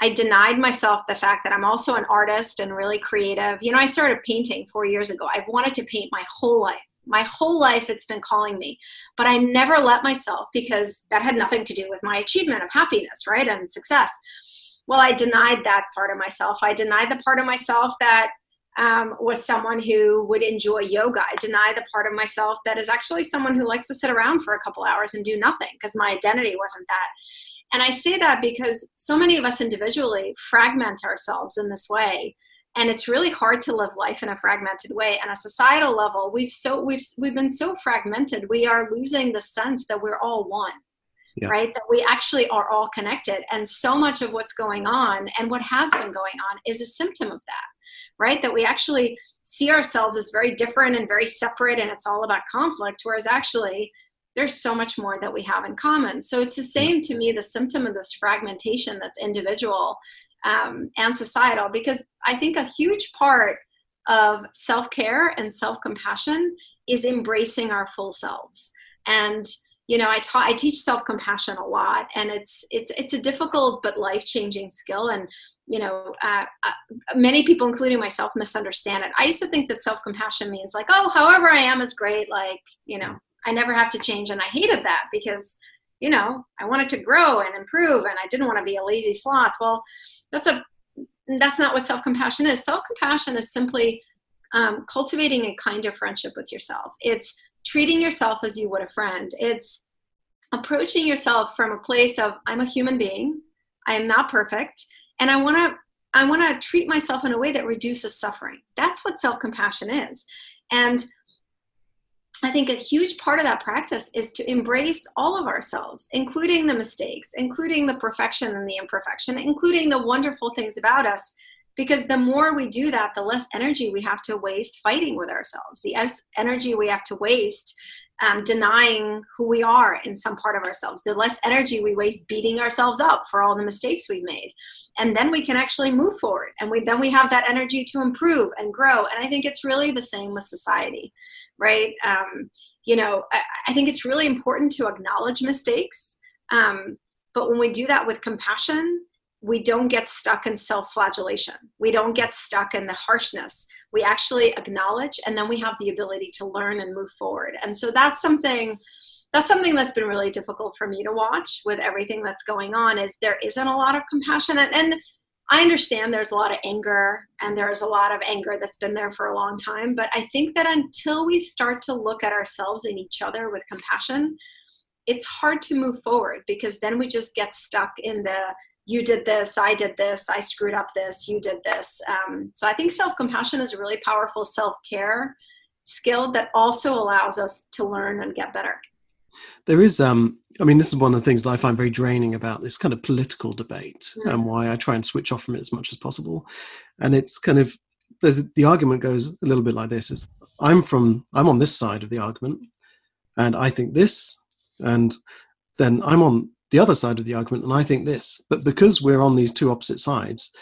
i denied myself the fact that i'm also an artist and really creative. You know i started painting four years ago. I've wanted to paint my whole life. My whole life it's been calling me. But i never let myself because that had nothing to do with my achievement of happiness right and success. Well i denied that part of myself. I denied the part of myself that um, was someone who would enjoy yoga. I deny the part of myself that is actually someone who likes to sit around for a couple hours and do nothing because my identity wasn't that. And I say that because so many of us individually fragment ourselves in this way. And it's really hard to live life in a fragmented way. And a societal level, we've so we've we've been so fragmented, we are losing the sense that we're all one yeah. right? That we actually are all connected. And so much of what's going on and what has been going on is a symptom of that, right? That we actually see ourselves as very different and very separate and it's all about conflict, whereas actually there's so much more that we have in common. So it's the same to me, the symptom of this fragmentation that's individual um, and societal, because I think a huge part of self care and self compassion is embracing our full selves. And you know, I taught I teach self compassion a lot, and it's it's it's a difficult but life changing skill. And you know, uh, uh, many people, including myself, misunderstand it. I used to think that self compassion means like, oh, however I am is great. Like, you know, I never have to change. And I hated that because, you know, I wanted to grow and improve and I didn't want to be a lazy sloth. Well, that's a that's not what self-compassion is. Self-compassion is simply um, cultivating a kind of friendship with yourself. It's treating yourself as you would a friend. It's approaching yourself from a place of I'm a human being. I am not perfect, and I want to I want to treat myself in a way that reduces suffering. That's what self-compassion is. And I think a huge part of that practice is to embrace all of ourselves, including the mistakes, including the perfection and the imperfection, including the wonderful things about us. Because the more we do that, the less energy we have to waste fighting with ourselves, the energy we have to waste um, denying who we are in some part of ourselves, the less energy we waste beating ourselves up for all the mistakes we've made. And then we can actually move forward. And we, then we have that energy to improve and grow. And I think it's really the same with society right? Um, you know, I, I, think it's really important to acknowledge mistakes. Um, but when we do that with compassion, we don't get stuck in self flagellation. We don't get stuck in the harshness. We actually acknowledge and then we have the ability to learn and move forward. And so that's something that's something that's been really difficult for me to watch with everything that's going on is there isn't a lot of compassion and, and I understand there's a lot of anger and there's a lot of anger that's been there for a long time. But I think that until we start to look at ourselves and each other with compassion, it's hard to move forward because then we just get stuck in the you did this, I did this, I screwed up this, you did this. Um, so I think self compassion is a really powerful self care skill that also allows us to learn and get better. There is um, I mean, this is one of the things that I find very draining about this kind of political debate yeah. and why I try and switch off from it as much as possible. And it's kind of there's the argument goes a little bit like this: is I'm from I'm on this side of the argument, and I think this, and then I'm on the other side of the argument, and I think this. But because we're on these two opposite sides,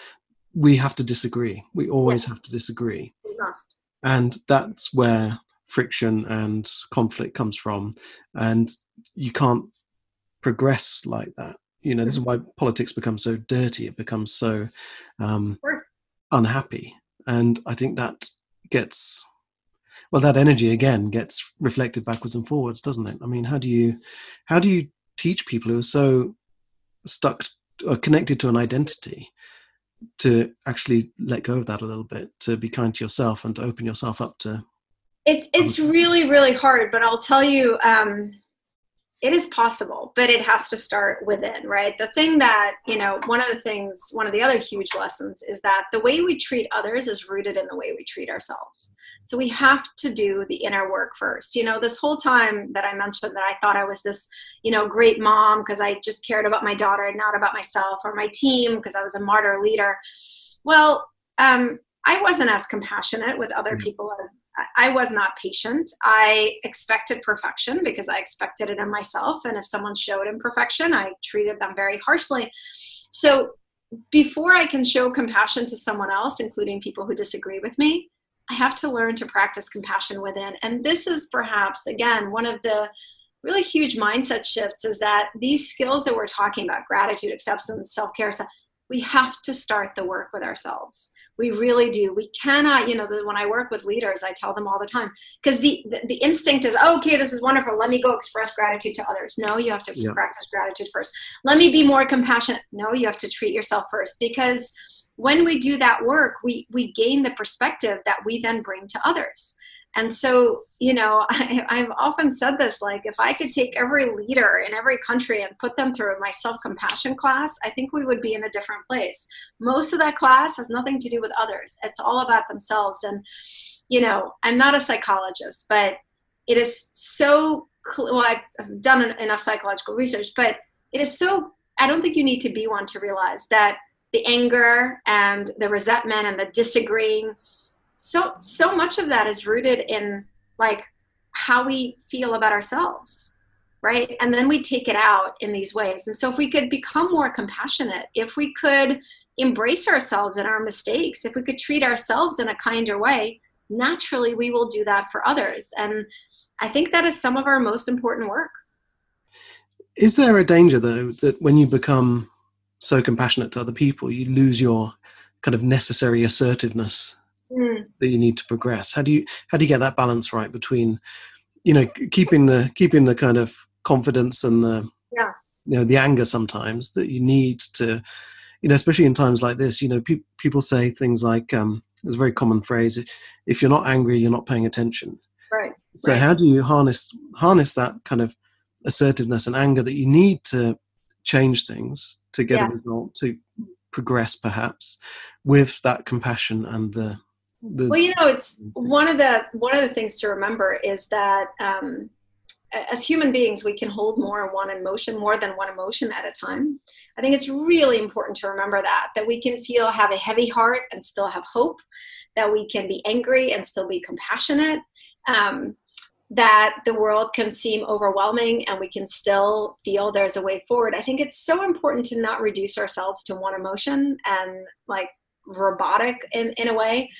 we have to disagree. We always have to disagree. We must. And that's where friction and conflict comes from, and you can't progress like that. You know, this is why politics becomes so dirty. It becomes so um, unhappy, and I think that gets well, that energy again gets reflected backwards and forwards, doesn't it? I mean, how do you how do you teach people who are so stuck or connected to an identity to actually let go of that a little bit, to be kind to yourself and to open yourself up to it's it's really really hard but i'll tell you um it is possible but it has to start within right? The thing that you know one of the things one of the other huge lessons is that the way we treat others is rooted in the way we treat ourselves. So we have to do the inner work first. You know this whole time that i mentioned that i thought i was this you know great mom because i just cared about my daughter and not about myself or my team because i was a martyr leader. Well um, I wasn't as compassionate with other mm. people as I was not patient. I expected perfection because I expected it in myself. And if someone showed imperfection, I treated them very harshly. So before I can show compassion to someone else, including people who disagree with me, I have to learn to practice compassion within. And this is perhaps, again, one of the really huge mindset shifts is that these skills that we're talking about gratitude, acceptance, self care, we have to start the work with ourselves. We really do. We cannot you know when i work with leaders i tell them all the time because the, the, the instinct is oh, okay this is wonderful. Let me go express gratitude to others. No you have to yeah. practice gratitude first. Let me be more compassionate. No you have to treat yourself first because when we do that work we we gain the perspective that we then bring to others and so, you know, I, have often said this like, if I could take every leader in every country and put them through my self compassion class, I think we would be in a different place. Most of that class has nothing to do with others, it's all about themselves. And, you know, I'm not a psychologist, but it is so well i've done enough psychological research but it is so i don't think you need to be one to realize that the anger and the resentment and the disagreeing so so much of that is rooted in like how we feel about ourselves right? And then we take it out in these ways. And so if we could become more compassionate if we could embrace ourselves and our mistakes if we could treat ourselves in a kinder way naturally we will do that for others. And i think that is some of our most important work. Is there a danger though that when you become so compassionate to other people you lose your kind of necessary assertiveness? Mm. That you need to progress how do you how do you get that balance right between you know keeping the keeping the kind of confidence and the yeah you know the anger sometimes that you need to you know especially in times like this you know pe- people say things like um there's a very common phrase if you're not angry you're not paying attention right so right. how do you harness harness that kind of assertiveness and anger that you need to change things to get yeah. a result to progress perhaps with that compassion and the, the well you know it's one of the one of the things to remember is that um as human beings we can hold more one emotion more than one emotion at a time i think it's really important to remember that that we can feel have a heavy heart and still have hope that we can be angry and still be compassionate um, that the world can seem overwhelming and we can still feel there's a way forward. I think it's so important to not reduce ourselves to one emotion and like robotic in, in a way.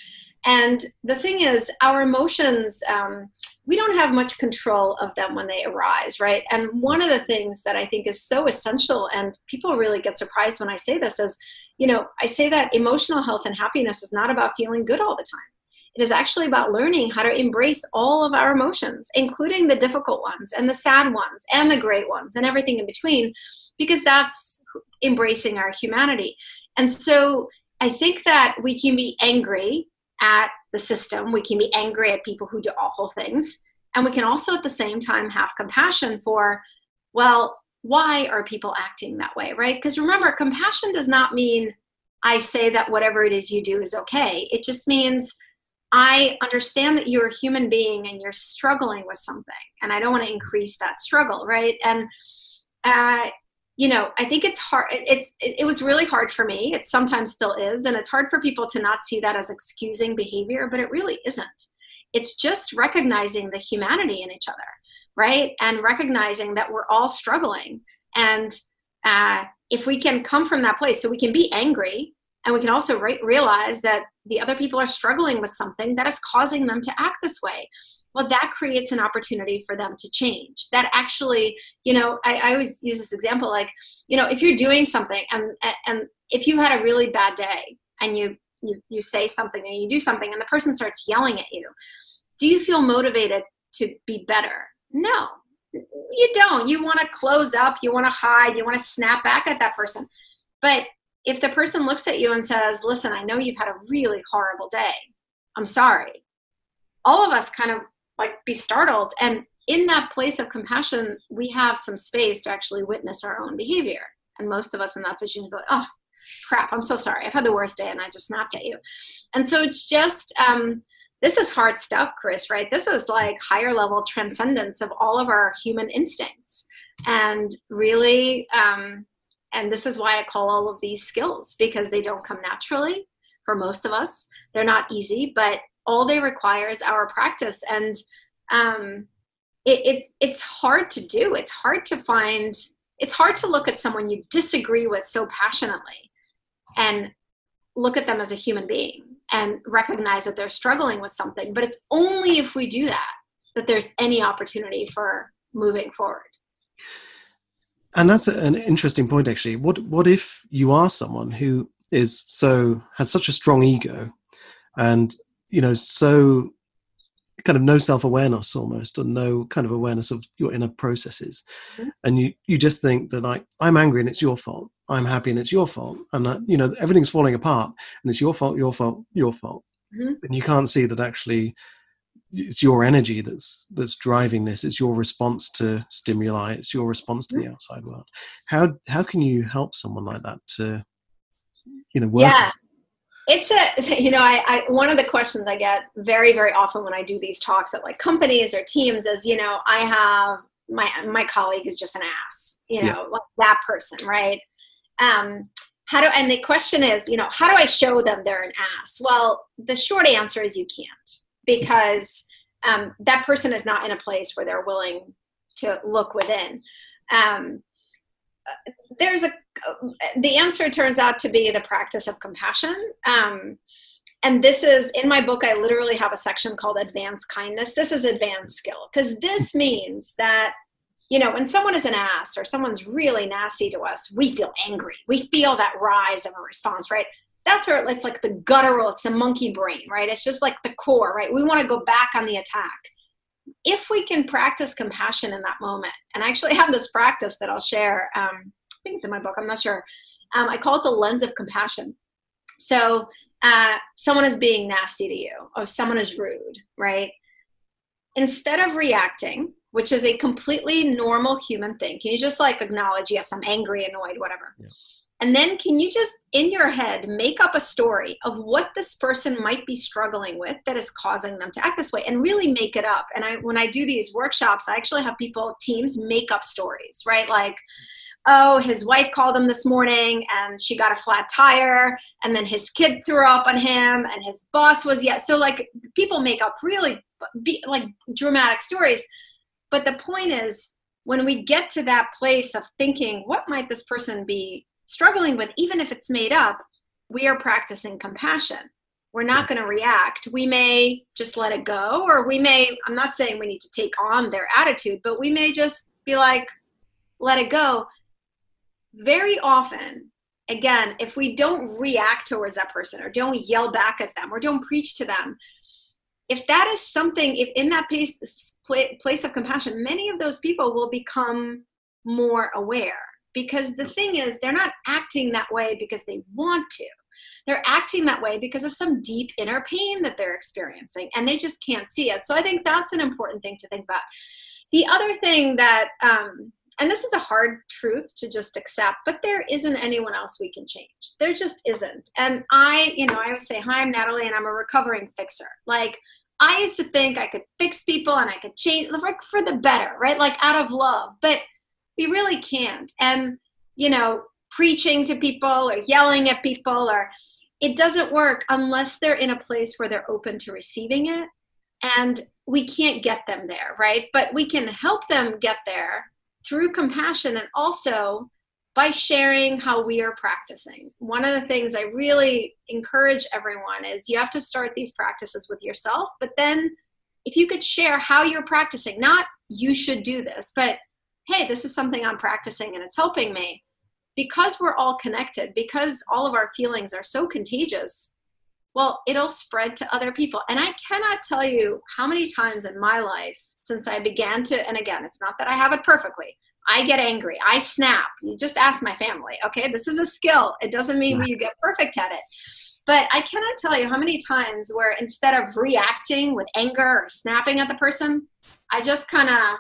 And the thing is, our emotions, um, we don't have much control of them when they arise, right? And one of the things that I think is so essential, and people really get surprised when I say this, is, you know, I say that emotional health and happiness is not about feeling good all the time it is actually about learning how to embrace all of our emotions, including the difficult ones and the sad ones and the great ones and everything in between, because that's embracing our humanity. And so I think that we can be angry at the system, we can be angry at people who do awful things, and we can also at the same time have compassion for, well, why are people acting that way, right? Because remember, compassion does not mean I say that whatever it is you do is okay. It just means I understand that you're a human being and you're struggling with something, and I don't want to increase that struggle, right? And uh, you know, I think it's hard. It's it, was really hard for me. It sometimes still is, and it's hard for people to not see that as excusing behavior, but it really isn't. It's just recognizing the humanity in each other, right? And recognizing that we're all struggling, and uh, if we can come from that place, so we can be angry, and we can also re- realize that the other people are struggling with something that is causing them to act this way well that creates an opportunity for them to change. That actually you know I, I, always use this example like you know if you're doing something and and if you had a really bad day and you you, you say something and you do something and the person starts yelling at you do you feel motivated to be better? No. You don't. You want to close up. You want to hide. You want to snap back at that person. But if the person looks at you and says, Listen, I know you've had a really horrible day. I'm sorry. All of us kind of like be startled. And in that place of compassion, we have some space to actually witness our own behavior. And most of us in that situation go, Oh, crap, I'm so sorry. I've had the worst day and I just snapped at you. And so it's just, um, this is hard stuff, Chris, right? This is like higher level transcendence of all of our human instincts. And really, um, and this is why I call all of these skills because they don't come naturally for most of us. They're not easy, but all they require is our practice. And um, it, it's it's hard to do. It's hard to find. It's hard to look at someone you disagree with so passionately, and look at them as a human being and recognize that they're struggling with something. But it's only if we do that that there's any opportunity for moving forward and that's an interesting point actually what what if you are someone who is so has such a strong ego and you know so kind of no self-awareness almost or no kind of awareness of your inner processes. Mm-hmm. and you you just think that like i'm angry and it's your fault. I'm happy and it's your fault. And that you know everything's falling apart and it's your fault your fault your fault. Mm-hmm. and you can't see that actually it's your energy that's that's driving this. It's your response to stimuli. It's your response to the outside world. How how can you help someone like that to you know work yeah it's a you know I, I one of the questions i get very very often when i do these talks at like companies or teams is you know i have my my colleague is just an ass you know yeah. like that person right? Um how do and the question is you know how do i show them they're an ass? Well the short answer is you can't because um, that person is not in a place where they're willing to look within. Um, there's a the answer turns out to be the practice of compassion. Um, and this is in my book i literally have a section called advanced kindness. This is advanced skill because this means that you know when someone is an ass or someone's really nasty to us we feel angry. We feel that rise of a response right? That's where it's like the guttural it's the monkey brain right? It's just like the core right? We want to go back on the attack if we can practice compassion in that moment, and I actually have this practice that I'll share, um, I think it's in my book, I'm not sure. Um, I call it the lens of compassion. So, uh, someone is being nasty to you, or someone is rude, right? Instead of reacting, which is a completely normal human thing, can you just like acknowledge, yes, I'm angry, annoyed, whatever? And then can you just in your head make up a story of what this person might be struggling with that is causing them to act this way and really make it up. And I when I do these workshops, I actually have people teams make up stories, right? Like oh, his wife called him this morning and she got a flat tire, and then his kid threw up on him, and his boss was yeah. So like people make up really be, like dramatic stories, but the point is when we get to that place of thinking, what might this person be struggling with, even if it's made up, we are practicing compassion. We're not going to react. We may just let it go, or we may, I'm not saying we need to take on their attitude, but we may just be like, let it go. Very often, again, if we don't react towards that person or don't yell back at them or don't preach to them, if that is something, if in that place, place of compassion, many of those people will become more aware because the thing is they're not acting that way because they want to. They're acting that way because of some deep inner pain that they're experiencing and they just can't see it. So i think that's an important thing to think about. The other thing that um, and this is a hard truth to just accept but there isn't anyone else we can change. There just isn't. And i you know i always say hi i'm Nataly and i'm a recovering fixer. Like i used to think i could fix people and i could change like for the better right? Like out of love. But we really can't. And you know preaching to people or yelling at people or it doesn't work unless they're in a place where they're open to receiving it. And we can't get them there right? But we can help them get there through compassion and also by sharing how we are practicing. One of the things I really encourage everyone is you have to start these practices with yourself, but then if you could share how you're practicing, not you should do this, but hey, this is something I'm practicing and it's helping me. Because we're all connected, because all of our feelings are so contagious, well, it'll spread to other people. And I cannot tell you how many times in my life since I began to, and again, it's not that I have it perfectly. I get angry. I snap. You just ask my family. Okay, this is a skill. It doesn't mean you get perfect at it. But I cannot tell you how many times where instead of reacting with anger or snapping at the person, I just kind of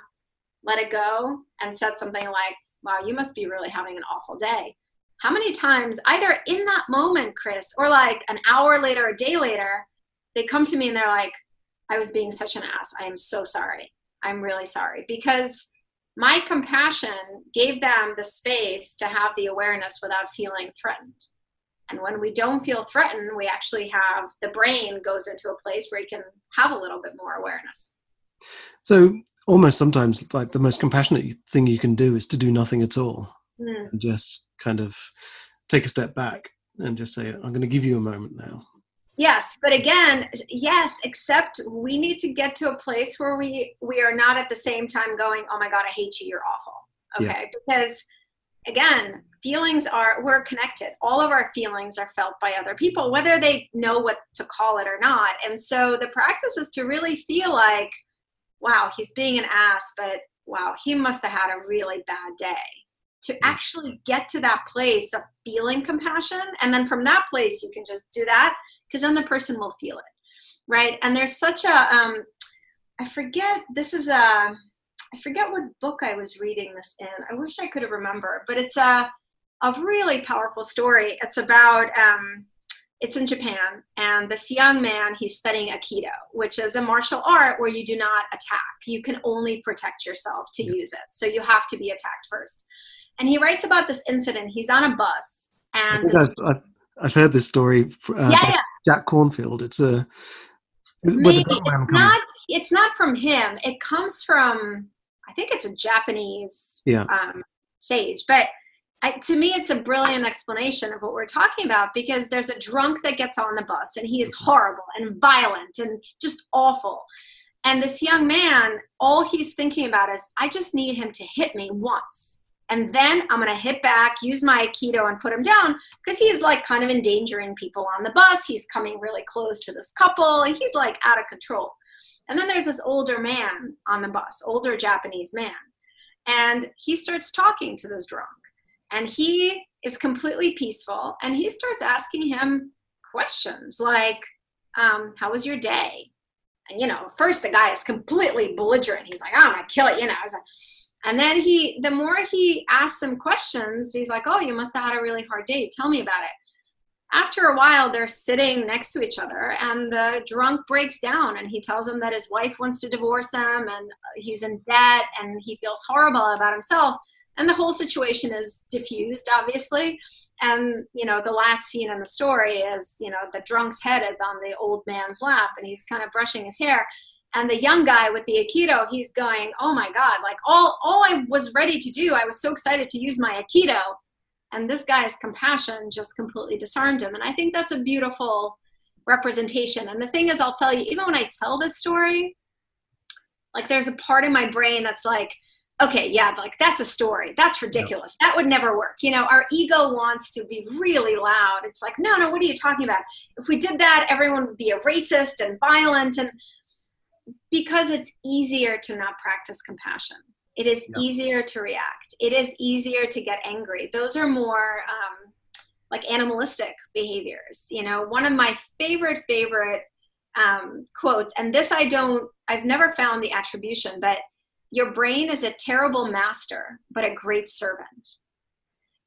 let it go and said something like, wow, you must be really having an awful day. How many times, either in that moment, Chris, or like an hour later, a day later, they come to me and they're like, I was being such an ass. I am so sorry. I'm really sorry. Because my compassion gave them the space to have the awareness without feeling threatened. And when we don't feel threatened, we actually have the brain goes into a place where you can have a little bit more awareness. So almost sometimes like the most compassionate thing you can do is to do nothing at all mm. and just kind of take a step back and just say i'm going to give you a moment now yes but again yes except we need to get to a place where we we are not at the same time going oh my god i hate you you're awful okay yeah. because again feelings are we're connected all of our feelings are felt by other people whether they know what to call it or not and so the practice is to really feel like wow, he's being an ass, but wow, he must have had a really bad day. To actually get to that place of feeling compassion. And then from that place, you can just do that because then the person will feel it. Right. And there's such a, um, I forget, this is a, I forget what book I was reading this in. I wish I could have remembered, but it's a, a really powerful story. It's about um, it's in Japan, and this young man, he's studying Aikido, which is a martial art where you do not attack. You can only protect yourself to use it. So you have to be attacked first. And he writes about this incident. He's on a bus, and I've, I've, I've, heard this story. Uh, yeah, yeah. Jack Kornfield. It's a Maybe, it's not. It's not from him. It comes from. I think it's a Japanese yeah. um, sage, but I, to me, it's a brilliant explanation of what we're talking about because there's a drunk that gets on the bus and he is mm-hmm. horrible and violent and just awful. And this young man, all he's thinking about is, I just need him to hit me once. And then I'm going to hit back, use my Aikido, and put him down because he's like kind of endangering people on the bus. He's coming really close to this couple and he's like out of control. And then there's this older man on the bus, older Japanese man. And he starts talking to this drunk and he is completely peaceful and he starts asking him questions like um, how was your day? And you know first the guy is completely belligerent. He's like i'm gonna kill it you know and then he the more he asks him questions he's like oh you must have had a really hard day. Tell me about it. After a while they're sitting next to each other and the drunk breaks down and he tells him that his wife wants to divorce him and he's in debt and he feels horrible about himself and the whole situation is diffused obviously. And you know the last scene in the story is you know the drunk's head is on the old man's lap and he's kind of brushing his hair. And the young guy with the aikido he's going oh my god like all all i was ready to do i was so excited to use my aikido. And this guy's compassion just completely disarmed him. And i think that's a beautiful representation. And the thing is i'll tell you even when i tell this story like there's a part in my brain that's like okay, yeah, like that's a story. That's ridiculous. That would never work. You know, our ego wants to be really loud. It's like, no, no, what are you talking about? If we did that, everyone would be a racist and violent. And because it's easier to not practice compassion, it is easier to react, it is easier to get angry. Those are more um, like animalistic behaviors. You know, one of my favorite, favorite um, quotes, and this I don't, I've never found the attribution, but your brain is a terrible master, but a great servant.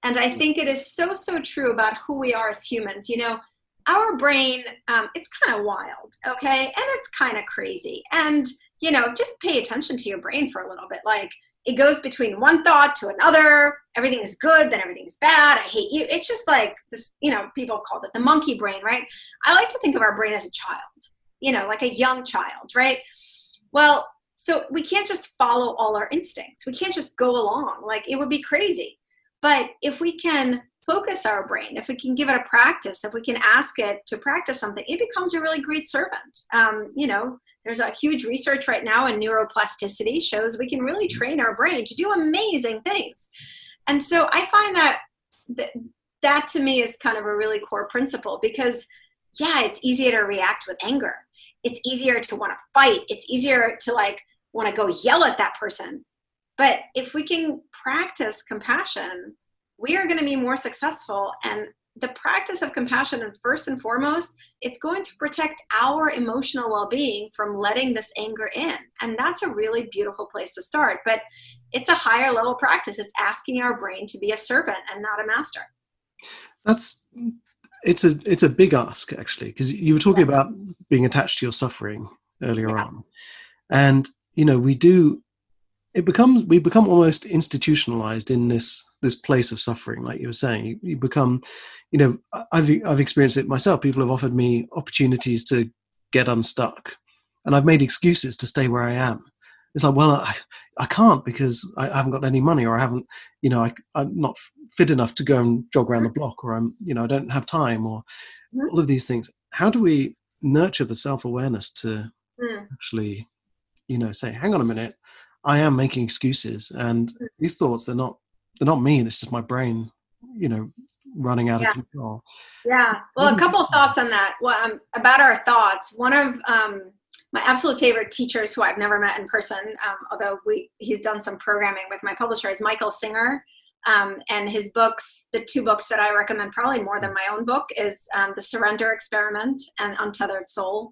And I think it is so, so true about who we are as humans. You know, our brain, um, it's kind of wild, okay? And it's kind of crazy. And, you know, just pay attention to your brain for a little bit. Like, it goes between one thought to another. Everything is good, then everything is bad. I hate you. It's just like this, you know, people call it the monkey brain, right? I like to think of our brain as a child, you know, like a young child, right? Well, so we can't just follow all our instincts. We can't just go along. Like it would be crazy. But if we can focus our brain if we can give it a practice if we can ask it to practice something it becomes a really great servant. Um, you know there's a huge research right now in neuroplasticity shows we can really train our brain to do amazing things. And so i find that that, that to me is kind of a really core principle because yeah it's easier to react with anger it's easier to want to fight it's easier to like want to go yell at that person. But if we can practice compassion we are going to be more successful and the practice of compassion and first and foremost it's going to protect our emotional well-being from letting this anger in. And that's a really beautiful place to start but it's a higher level practice. It's asking our brain to be a servant and not a master. That's it's a it's a big ask actually because you were talking yeah. about being attached to your suffering earlier yeah. on and you know we do it becomes we become almost institutionalized in this this place of suffering like you were saying you, you become you know i've i've experienced it myself people have offered me opportunities to get unstuck and i've made excuses to stay where i am it's like well i, I can't because I, I haven't got any money or i haven't you know I, i'm not fit enough to go and jog around the block or i'm you know i don't have time or mm-hmm. all of these things how do we nurture the self-awareness to mm. actually you know say hang on a minute i am making excuses and mm. these thoughts they're not they're not me it's just my brain you know running out yeah. of control yeah well a couple of thoughts on that well, um, about our thoughts one of um, my absolute favorite teachers who i've never met in person um, although we he's done some programming with my publisher is michael singer. Um, and his books the two books that i recommend probably more than my own book is um, the surrender experiment and untethered soul.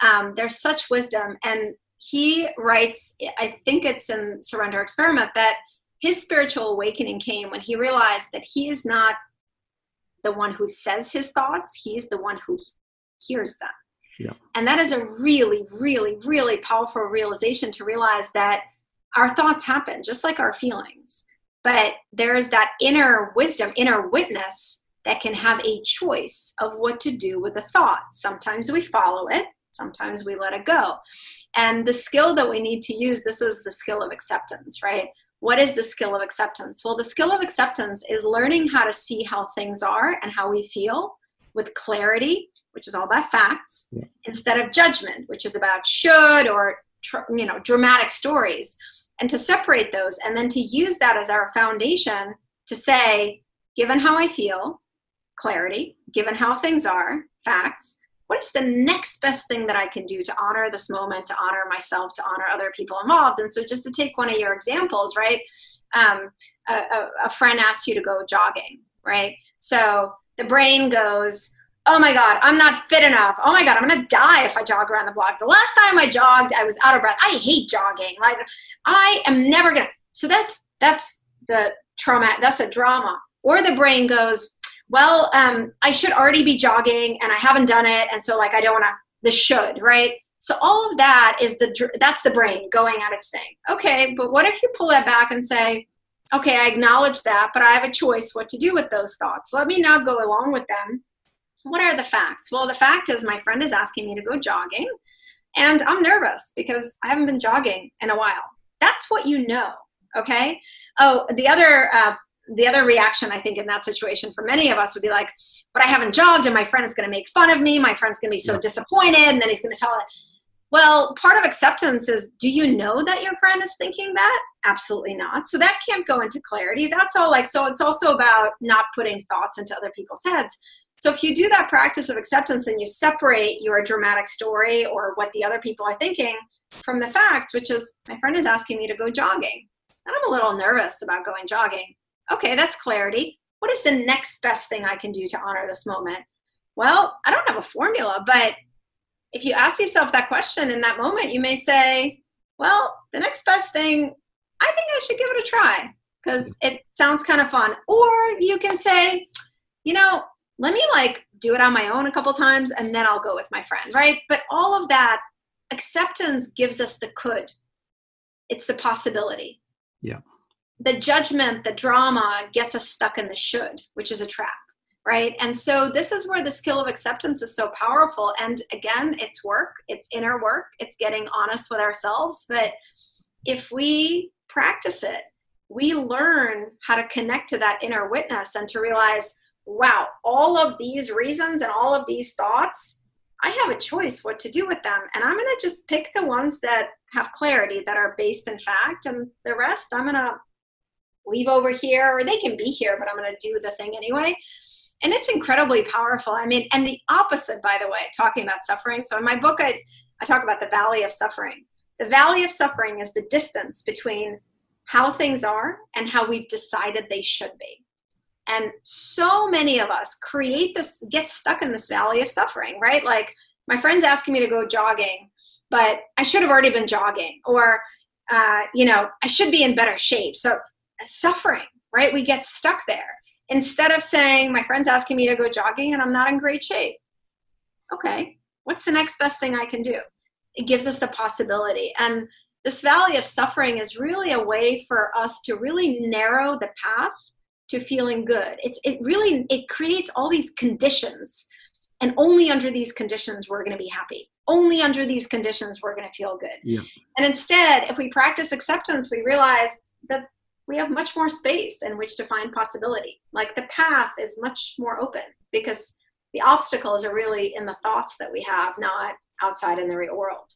Um, there's such wisdom. And he writes, I think it's in Surrender Experiment, that his spiritual awakening came when he realized that he is not the one who says his thoughts, he's the one who hears them. And that is a really, really, really powerful realization to realize that our thoughts happen just like our feelings. But there is that inner wisdom, inner witness that can have a choice of what to do with the thought. Sometimes we follow it, sometimes we let it go. And the skill that we need to use this is the skill of acceptance, right? What is the skill of acceptance? Well, the skill of acceptance is learning how to see how things are and how we feel with clarity, which is all about facts, yeah. instead of judgment, which is about should or you know dramatic stories, and to separate those and then to use that as our foundation to say, given how I feel, clarity, given how things are, facts, what is the next best thing that I can do to honor this moment, to honor myself, to honor other people involved? And so, just to take one of your examples, right? Um, a, a, friend asks you to go jogging, right? So the brain goes, oh my god i'm not fit enough oh my god i'm gonna die if i jog around the block the last time i jogged i was out of breath i hate jogging like i am never gonna so that's that's the trauma that's a drama or the brain goes well, um, I should already be jogging and I haven't done it. And so like, I don't want to, the should, right? So all of that is the, that's the brain going at its thing. Okay. But what if you pull that back and say, okay, I acknowledge that, but I have a choice what to do with those thoughts. Let me now go along with them. What are the facts? Well, the fact is my friend is asking me to go jogging and I'm nervous because I haven't been jogging in a while. That's what you know. Okay. Oh, the other uh, the other reaction I think in that situation for many of us would be like, but I haven't jogged and my friend is going to make fun of me. My friend's going to be so disappointed. And then he's going to tell it. Well, part of acceptance is do you know that your friend is thinking that? Absolutely not. So that can't go into clarity. That's all like, so it's also about not putting thoughts into other people's heads. So if you do that practice of acceptance and you separate your dramatic story or what the other people are thinking from the facts, which is my friend is asking me to go jogging. And I'm a little nervous about going jogging Okay, that's clarity. What is the next best thing I can do to honor this moment? Well, I don't have a formula, but if you ask yourself that question in that moment, you may say, well, the next best thing, I think I should give it a try because mm-hmm. it sounds kind of fun. Or you can say, you know, let me like do it on my own a couple times and then I'll go with my friend, right? But all of that acceptance gives us the could, it's the possibility. Yeah the judgment, the drama gets us stuck in the should, which is a trap, right? And so this is where the skill of acceptance is so powerful. And again, it's work, it's inner work, it's getting honest with ourselves. But if we practice it, we learn how to connect to that inner witness and to realize, wow, all of these reasons and all of these thoughts, I have a choice what to do with them. And I'm going to just pick the ones that have clarity, that are based in fact, and the rest I'm going to leave over here or they can be here but i'm going to do the thing anyway and it's incredibly powerful. I mean and the opposite by the way talking about suffering. So in my book i, I talk about the valley of suffering. The valley of suffering is the distance between how things are and how we've decided they should be. And so many of us create this get stuck in this valley of suffering right? Like my friend's asking me to go jogging but i should have already been jogging or uh, you know i should be in better shape. So suffering, right? We get stuck there. Instead of saying, my friend's asking me to go jogging and I'm not in great shape. Okay, what's the next best thing I can do? It gives us the possibility. And this valley of suffering is really a way for us to really narrow the path to feeling good. It's it really it creates all these conditions and only under these conditions we're going to be happy only under these conditions we're going to feel good yeah. and instead if we practice acceptance we realize that we have much more space in which to find possibility. Like the path is much more open because the obstacles are really in the thoughts that we have, not outside in the real world.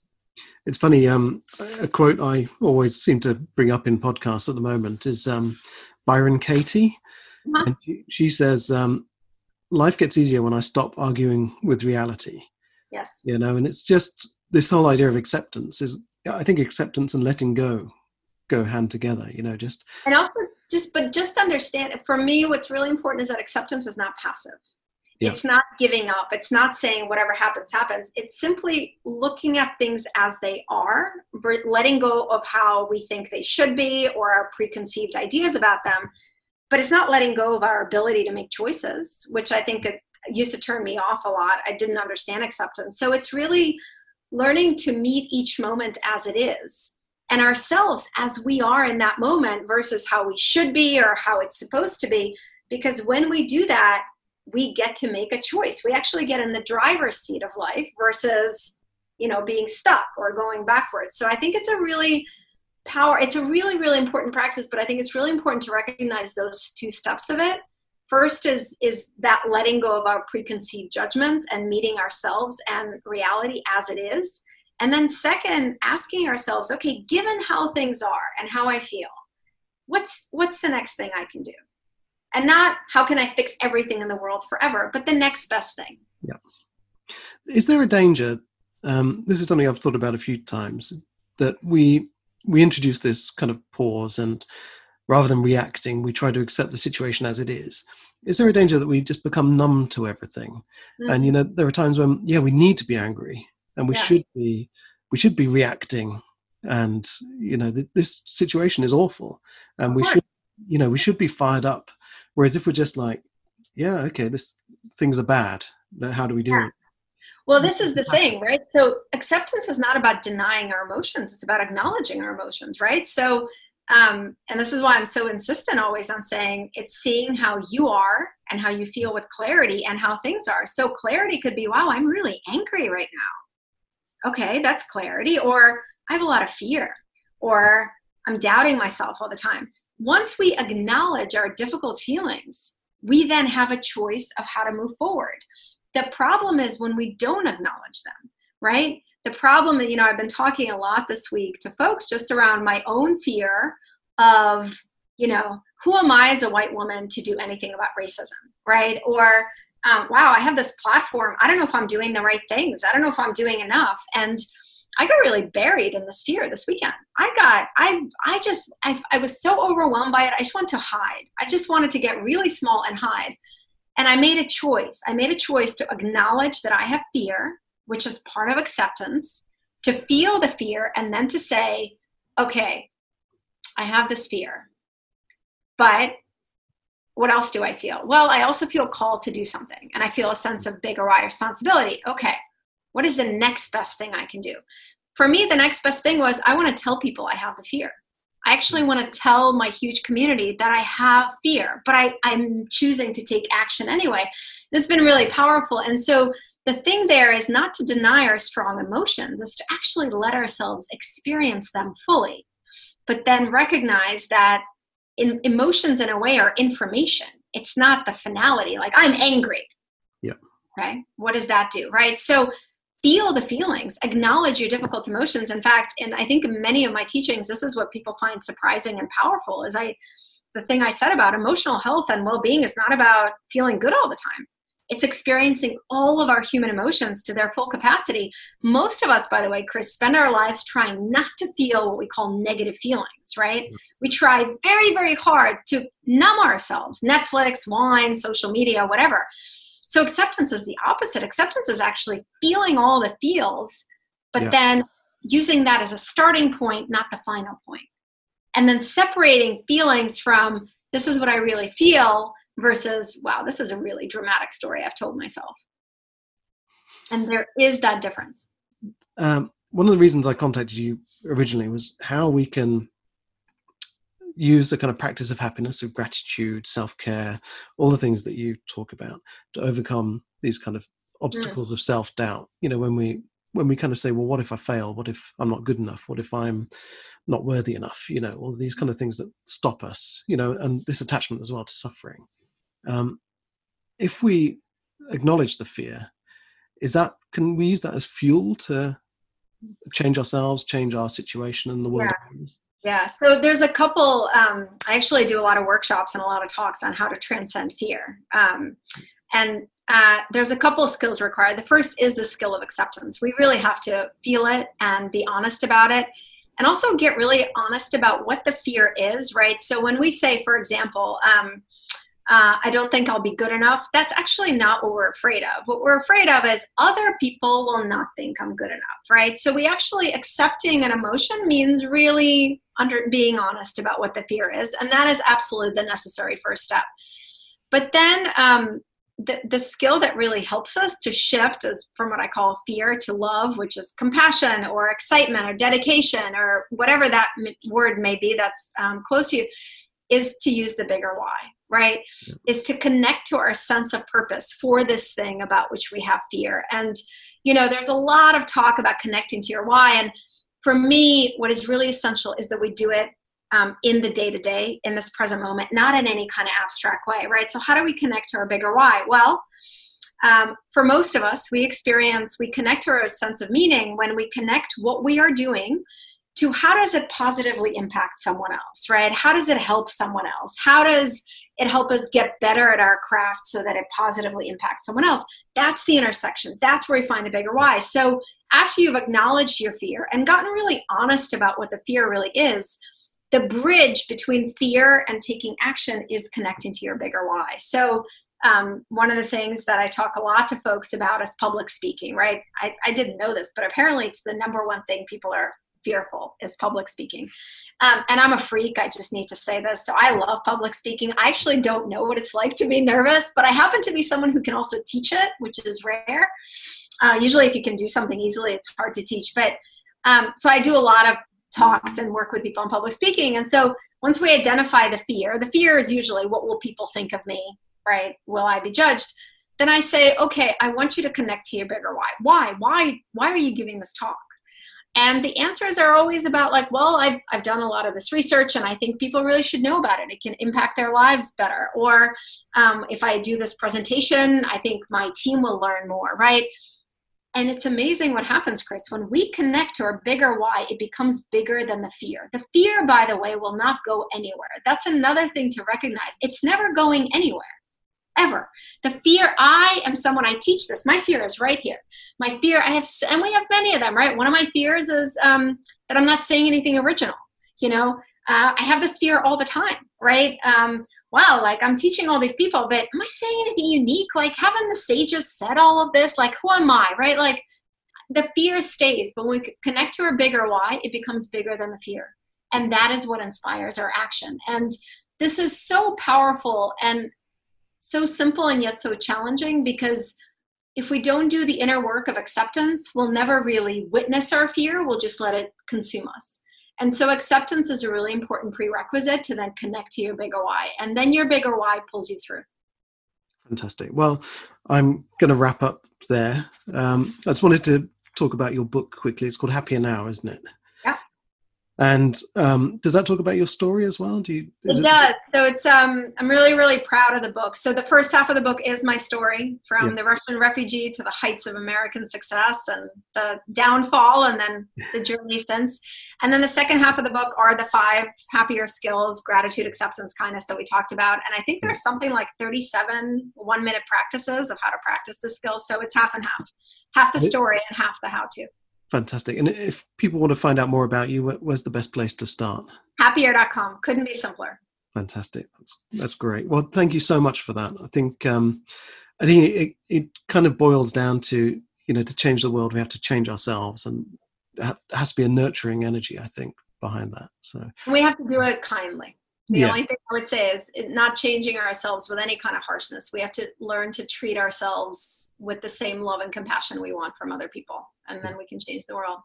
It's funny. Um, a quote I always seem to bring up in podcasts at the moment is um, Byron Katie, uh-huh. and she, she says, um, "Life gets easier when I stop arguing with reality." Yes. You know, and it's just this whole idea of acceptance is. I think acceptance and letting go go hand together you know just and also just but just understand for me what's really important is that acceptance is not passive yeah. it's not giving up it's not saying whatever happens happens it's simply looking at things as they are letting go of how we think they should be or our preconceived ideas about them but it's not letting go of our ability to make choices, which I think it used to turn me off a lot. I didn't understand acceptance. So it's really learning to meet each moment as it is and ourselves as we are in that moment versus how we should be or how it's supposed to be. Because when we do that, we get to make a choice. We actually get in the driver's seat of life versus, you know, being stuck or going backwards. So I think it's a really power, it's a really, really important practice, but I think it's really important to recognize those two steps of it. First is is that letting go of our preconceived judgments and meeting ourselves and reality as it is. And then second, asking ourselves, okay, given how things are and how I feel, what's what's the next thing I can do? and not how can I fix everything in the world forever, but the next best thing. Yeah. Is there a danger? Um, this is something I've thought about a few times that we we introduce this kind of pause and rather than reacting, we try to accept the situation as it is. Is there a danger that we just become numb to everything? Mm-hmm. And you know, there are times when yeah, we need to be angry and we yeah. should be we should be reacting and you know th- this situation is awful and we should you know we should be fired up Whereas if we're just like, yeah, okay, this things are bad. How do we do yeah. it? Well, this is the thing, right? So acceptance is not about denying our emotions; it's about acknowledging our emotions, right? So, um, and this is why I'm so insistent always on saying it's seeing how you are and how you feel with clarity and how things are. So clarity could be, wow, I'm really angry right now. Okay, that's clarity. Or I have a lot of fear, or I'm doubting myself all the time once we acknowledge our difficult feelings, we then have a choice of how to move forward. The problem is when we don't acknowledge them, right? The problem, you know, I've been talking a lot this week to folks just around my own fear of, you know, who am I as a white woman to do anything about racism, right? Or, um, wow, I have this platform. I don't know if I'm doing the right things. I don't know if I'm doing enough. And I got really buried in this fear this weekend. I got, I, I just, I, I was so overwhelmed by it. I just wanted to hide. I just wanted to get really small and hide. And I made a choice. I made a choice to acknowledge that I have fear, which is part of acceptance, to feel the fear, and then to say, okay, I have this fear. But what else do I feel? Well, I also feel called to do something, and I feel a sense of bigger wide responsibility. Okay, what is the next best thing I can do? For me, the next best thing was I want to tell people I have the fear. I actually want to tell my huge community that I have fear, but I, I'm choosing to take action anyway. It's been really powerful. And so the thing there is not to deny our strong emotions, is to actually let ourselves experience them fully, but then recognize that in, emotions, in a way, are information. It's not the finality. Like, I'm angry. Yeah. Okay. What does that do? Right. So feel the feelings acknowledge your difficult emotions in fact and i think many of my teachings this is what people find surprising and powerful is i the thing i said about emotional health and well-being is not about feeling good all the time it's experiencing all of our human emotions to their full capacity most of us by the way chris spend our lives trying not to feel what we call negative feelings right mm-hmm. we try very very hard to numb ourselves netflix wine social media whatever so acceptance is the opposite. Acceptance is actually feeling all the feels, but yeah. then using that as a starting point, not the final point. And then separating feelings from this is what I really feel versus wow, this is a really dramatic story I've told myself. And there is that difference. Um, one of the reasons I contacted you originally was how we can use the kind of practice of happiness, of gratitude, self care, all the things that you talk about to overcome these kind of obstacles mm. of self doubt. You know, when we when we kind of say, well, what if I fail? What if I'm not good enough? What if I'm not worthy enough? You know, all these kind of things that stop us. You know, and this attachment as well to suffering. Um, if we acknowledge the fear, is that can we use that as fuel to change ourselves, change our situation and the world? Yeah. Yeah, so there's a couple. Um, I actually do a lot of workshops and a lot of talks on how to transcend fear. Um, and uh, there's a couple of skills required. The first is the skill of acceptance. We really have to feel it and be honest about it. And also get really honest about what the fear is, right? So when we say, for example, um, uh, I don't think I'll be good enough, that's actually not what we're afraid of. What we're afraid of is other people will not think I'm good enough, right? So we actually accepting an emotion means really under being honest about what the fear is and that is absolutely the necessary first step but then um, the, the skill that really helps us to shift is from what I call fear to love, which is compassion or excitement or dedication or whatever that word may be that's um, close to you, is to use the bigger why, right? Yeah. Is to connect to our sense of purpose for this thing about which we have fear. And, you know, there's a lot of talk about connecting to your why. And for me, what is really essential is that we do it um, in the day to day, in this present moment, not in any kind of abstract way, right? So, how do we connect to our bigger why? Well, um, for most of us, we experience, we connect to our sense of meaning when we connect what we are doing to how does it positively impact someone else, right? How does it help someone else? How does it help us get better at our craft so that it positively impacts someone else? That's the intersection. That's where we find the bigger why. So, after you've acknowledged your fear and gotten really honest about what the fear really is, the bridge between fear and taking action is connecting to your bigger why. So, um, one of the things that I talk a lot to folks about is public speaking, right? I, I didn't know this, but apparently it's the number one thing people are fearful is public speaking. Um, and I'm a freak. I just need to say this. So I love public speaking. I actually don't know what it's like to be nervous, but I happen to be someone who can also teach it, which is rare. Uh, usually, if you can do something easily, it's hard to teach. But um, so I do a lot of talks and work with people on public speaking. And so once we identify the fear, the fear is usually what will people think of me, right? Will I be judged? Then I say, okay, I want you to connect to your bigger why. Why? Why? Why are you giving this talk? And the answers are always about like, well, I've, I've done a lot of this research and I think people really should know about it. It can impact their lives better. Or um, if I do this presentation, I think my team will learn more, right? And it's amazing what happens, Chris. When we connect to our bigger why, it becomes bigger than the fear. The fear, by the way, will not go anywhere. That's another thing to recognize. It's never going anywhere, ever. The fear, I am someone, I teach this. My fear is right here. My fear, I have, and we have many of them, right? One of my fears is um, that I'm not saying anything original. You know, uh, I have this fear all the time, right? Um, wow, like I'm teaching all these people, but am I saying anything unique? Like, haven't the sages said all of this? Like, who am I, right? Like, the fear stays, but when we connect to our bigger why, it becomes bigger than the fear. And that is what inspires our action. And this is so powerful and so simple and yet so challenging because if we don't do the inner work of acceptance, we'll never really witness our fear, we'll just let it consume us. And so acceptance is a really important prerequisite to then connect to your bigger why. And then your bigger why pulls you through. Fantastic. Well, I'm going to wrap up there. Um, I just wanted to talk about your book quickly. It's called Happier Now, isn't it? And um, does that talk about your story as well? Do you? It, it, does. So it's um, I'm really really proud of the book. So the first half of the book is my story from yeah. the Russian refugee to the heights of American success and the downfall, and then the journey since. And then the second half of the book are the five happier skills: gratitude, acceptance, kindness that we talked about. And I think there's something like 37 one minute practices of how to practice the skills. So it's half and half, half the story and half the how to. Fantastic. And if people want to find out more about you, where's the best place to start? Happier.com. Couldn't be simpler. Fantastic. That's, that's great. Well, thank you so much for that. I think um, I think it, it kind of boils down to you know to change the world we have to change ourselves, and it has to be a nurturing energy. I think behind that. So we have to do it kindly. The yeah. only thing I would say is not changing ourselves with any kind of harshness. We have to learn to treat ourselves with the same love and compassion we want from other people, and then we can change the world.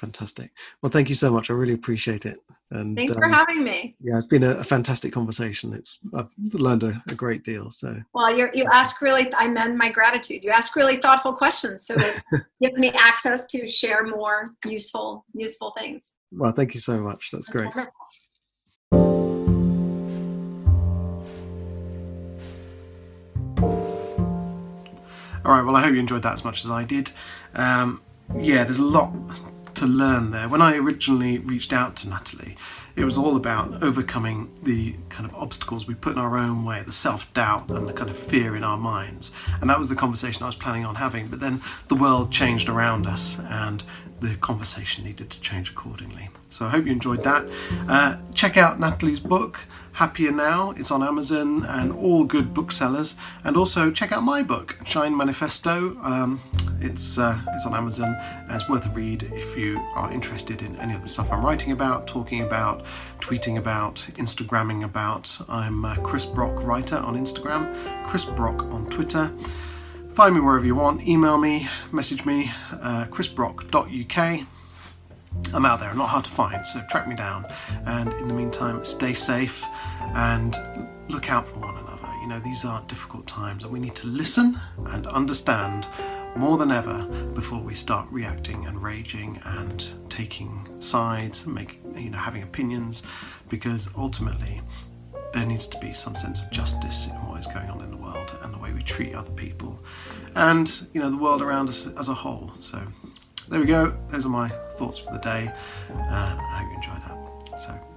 Fantastic. Well, thank you so much. I really appreciate it. And thanks for um, having me. Yeah, it's been a, a fantastic conversation. It's I've learned a, a great deal. So well, you you ask really. I meant my gratitude. You ask really thoughtful questions, so it gives me access to share more useful useful things. Well, thank you so much. That's, That's great. Wonderful. All right, well, I hope you enjoyed that as much as I did. Um, yeah, there's a lot to learn there. When I originally reached out to Nataly, it was all about overcoming the kind of obstacles we put in our own way, the self doubt and the kind of fear in our minds. And that was the conversation I was planning on having. But then the world changed around us and the conversation needed to change accordingly. So I hope you enjoyed that. Uh, check out Nataly's book. Happier Now. It's on Amazon and all good booksellers. And also check out my book, Shine Manifesto. Um, It's uh, it's on Amazon and it's worth a read if you are interested in any of the stuff I'm writing about, talking about, tweeting about, Instagramming about. I'm uh, Chris Brock Writer on Instagram, Chris Brock on Twitter. Find me wherever you want. Email me, message me, uh, chrisbrock.uk. I'm out there, not hard to find, so track me down. And in the meantime, stay safe and look out for one another. You know, these are difficult times, and we need to listen and understand more than ever before we start reacting and raging and taking sides and make you know having opinions because ultimately there needs to be some sense of justice in what is going on in the world and the way we treat other people and you know the world around us as a whole. So there we go. Those are my thoughts for the day. Uh, i hope you enjoyed that. So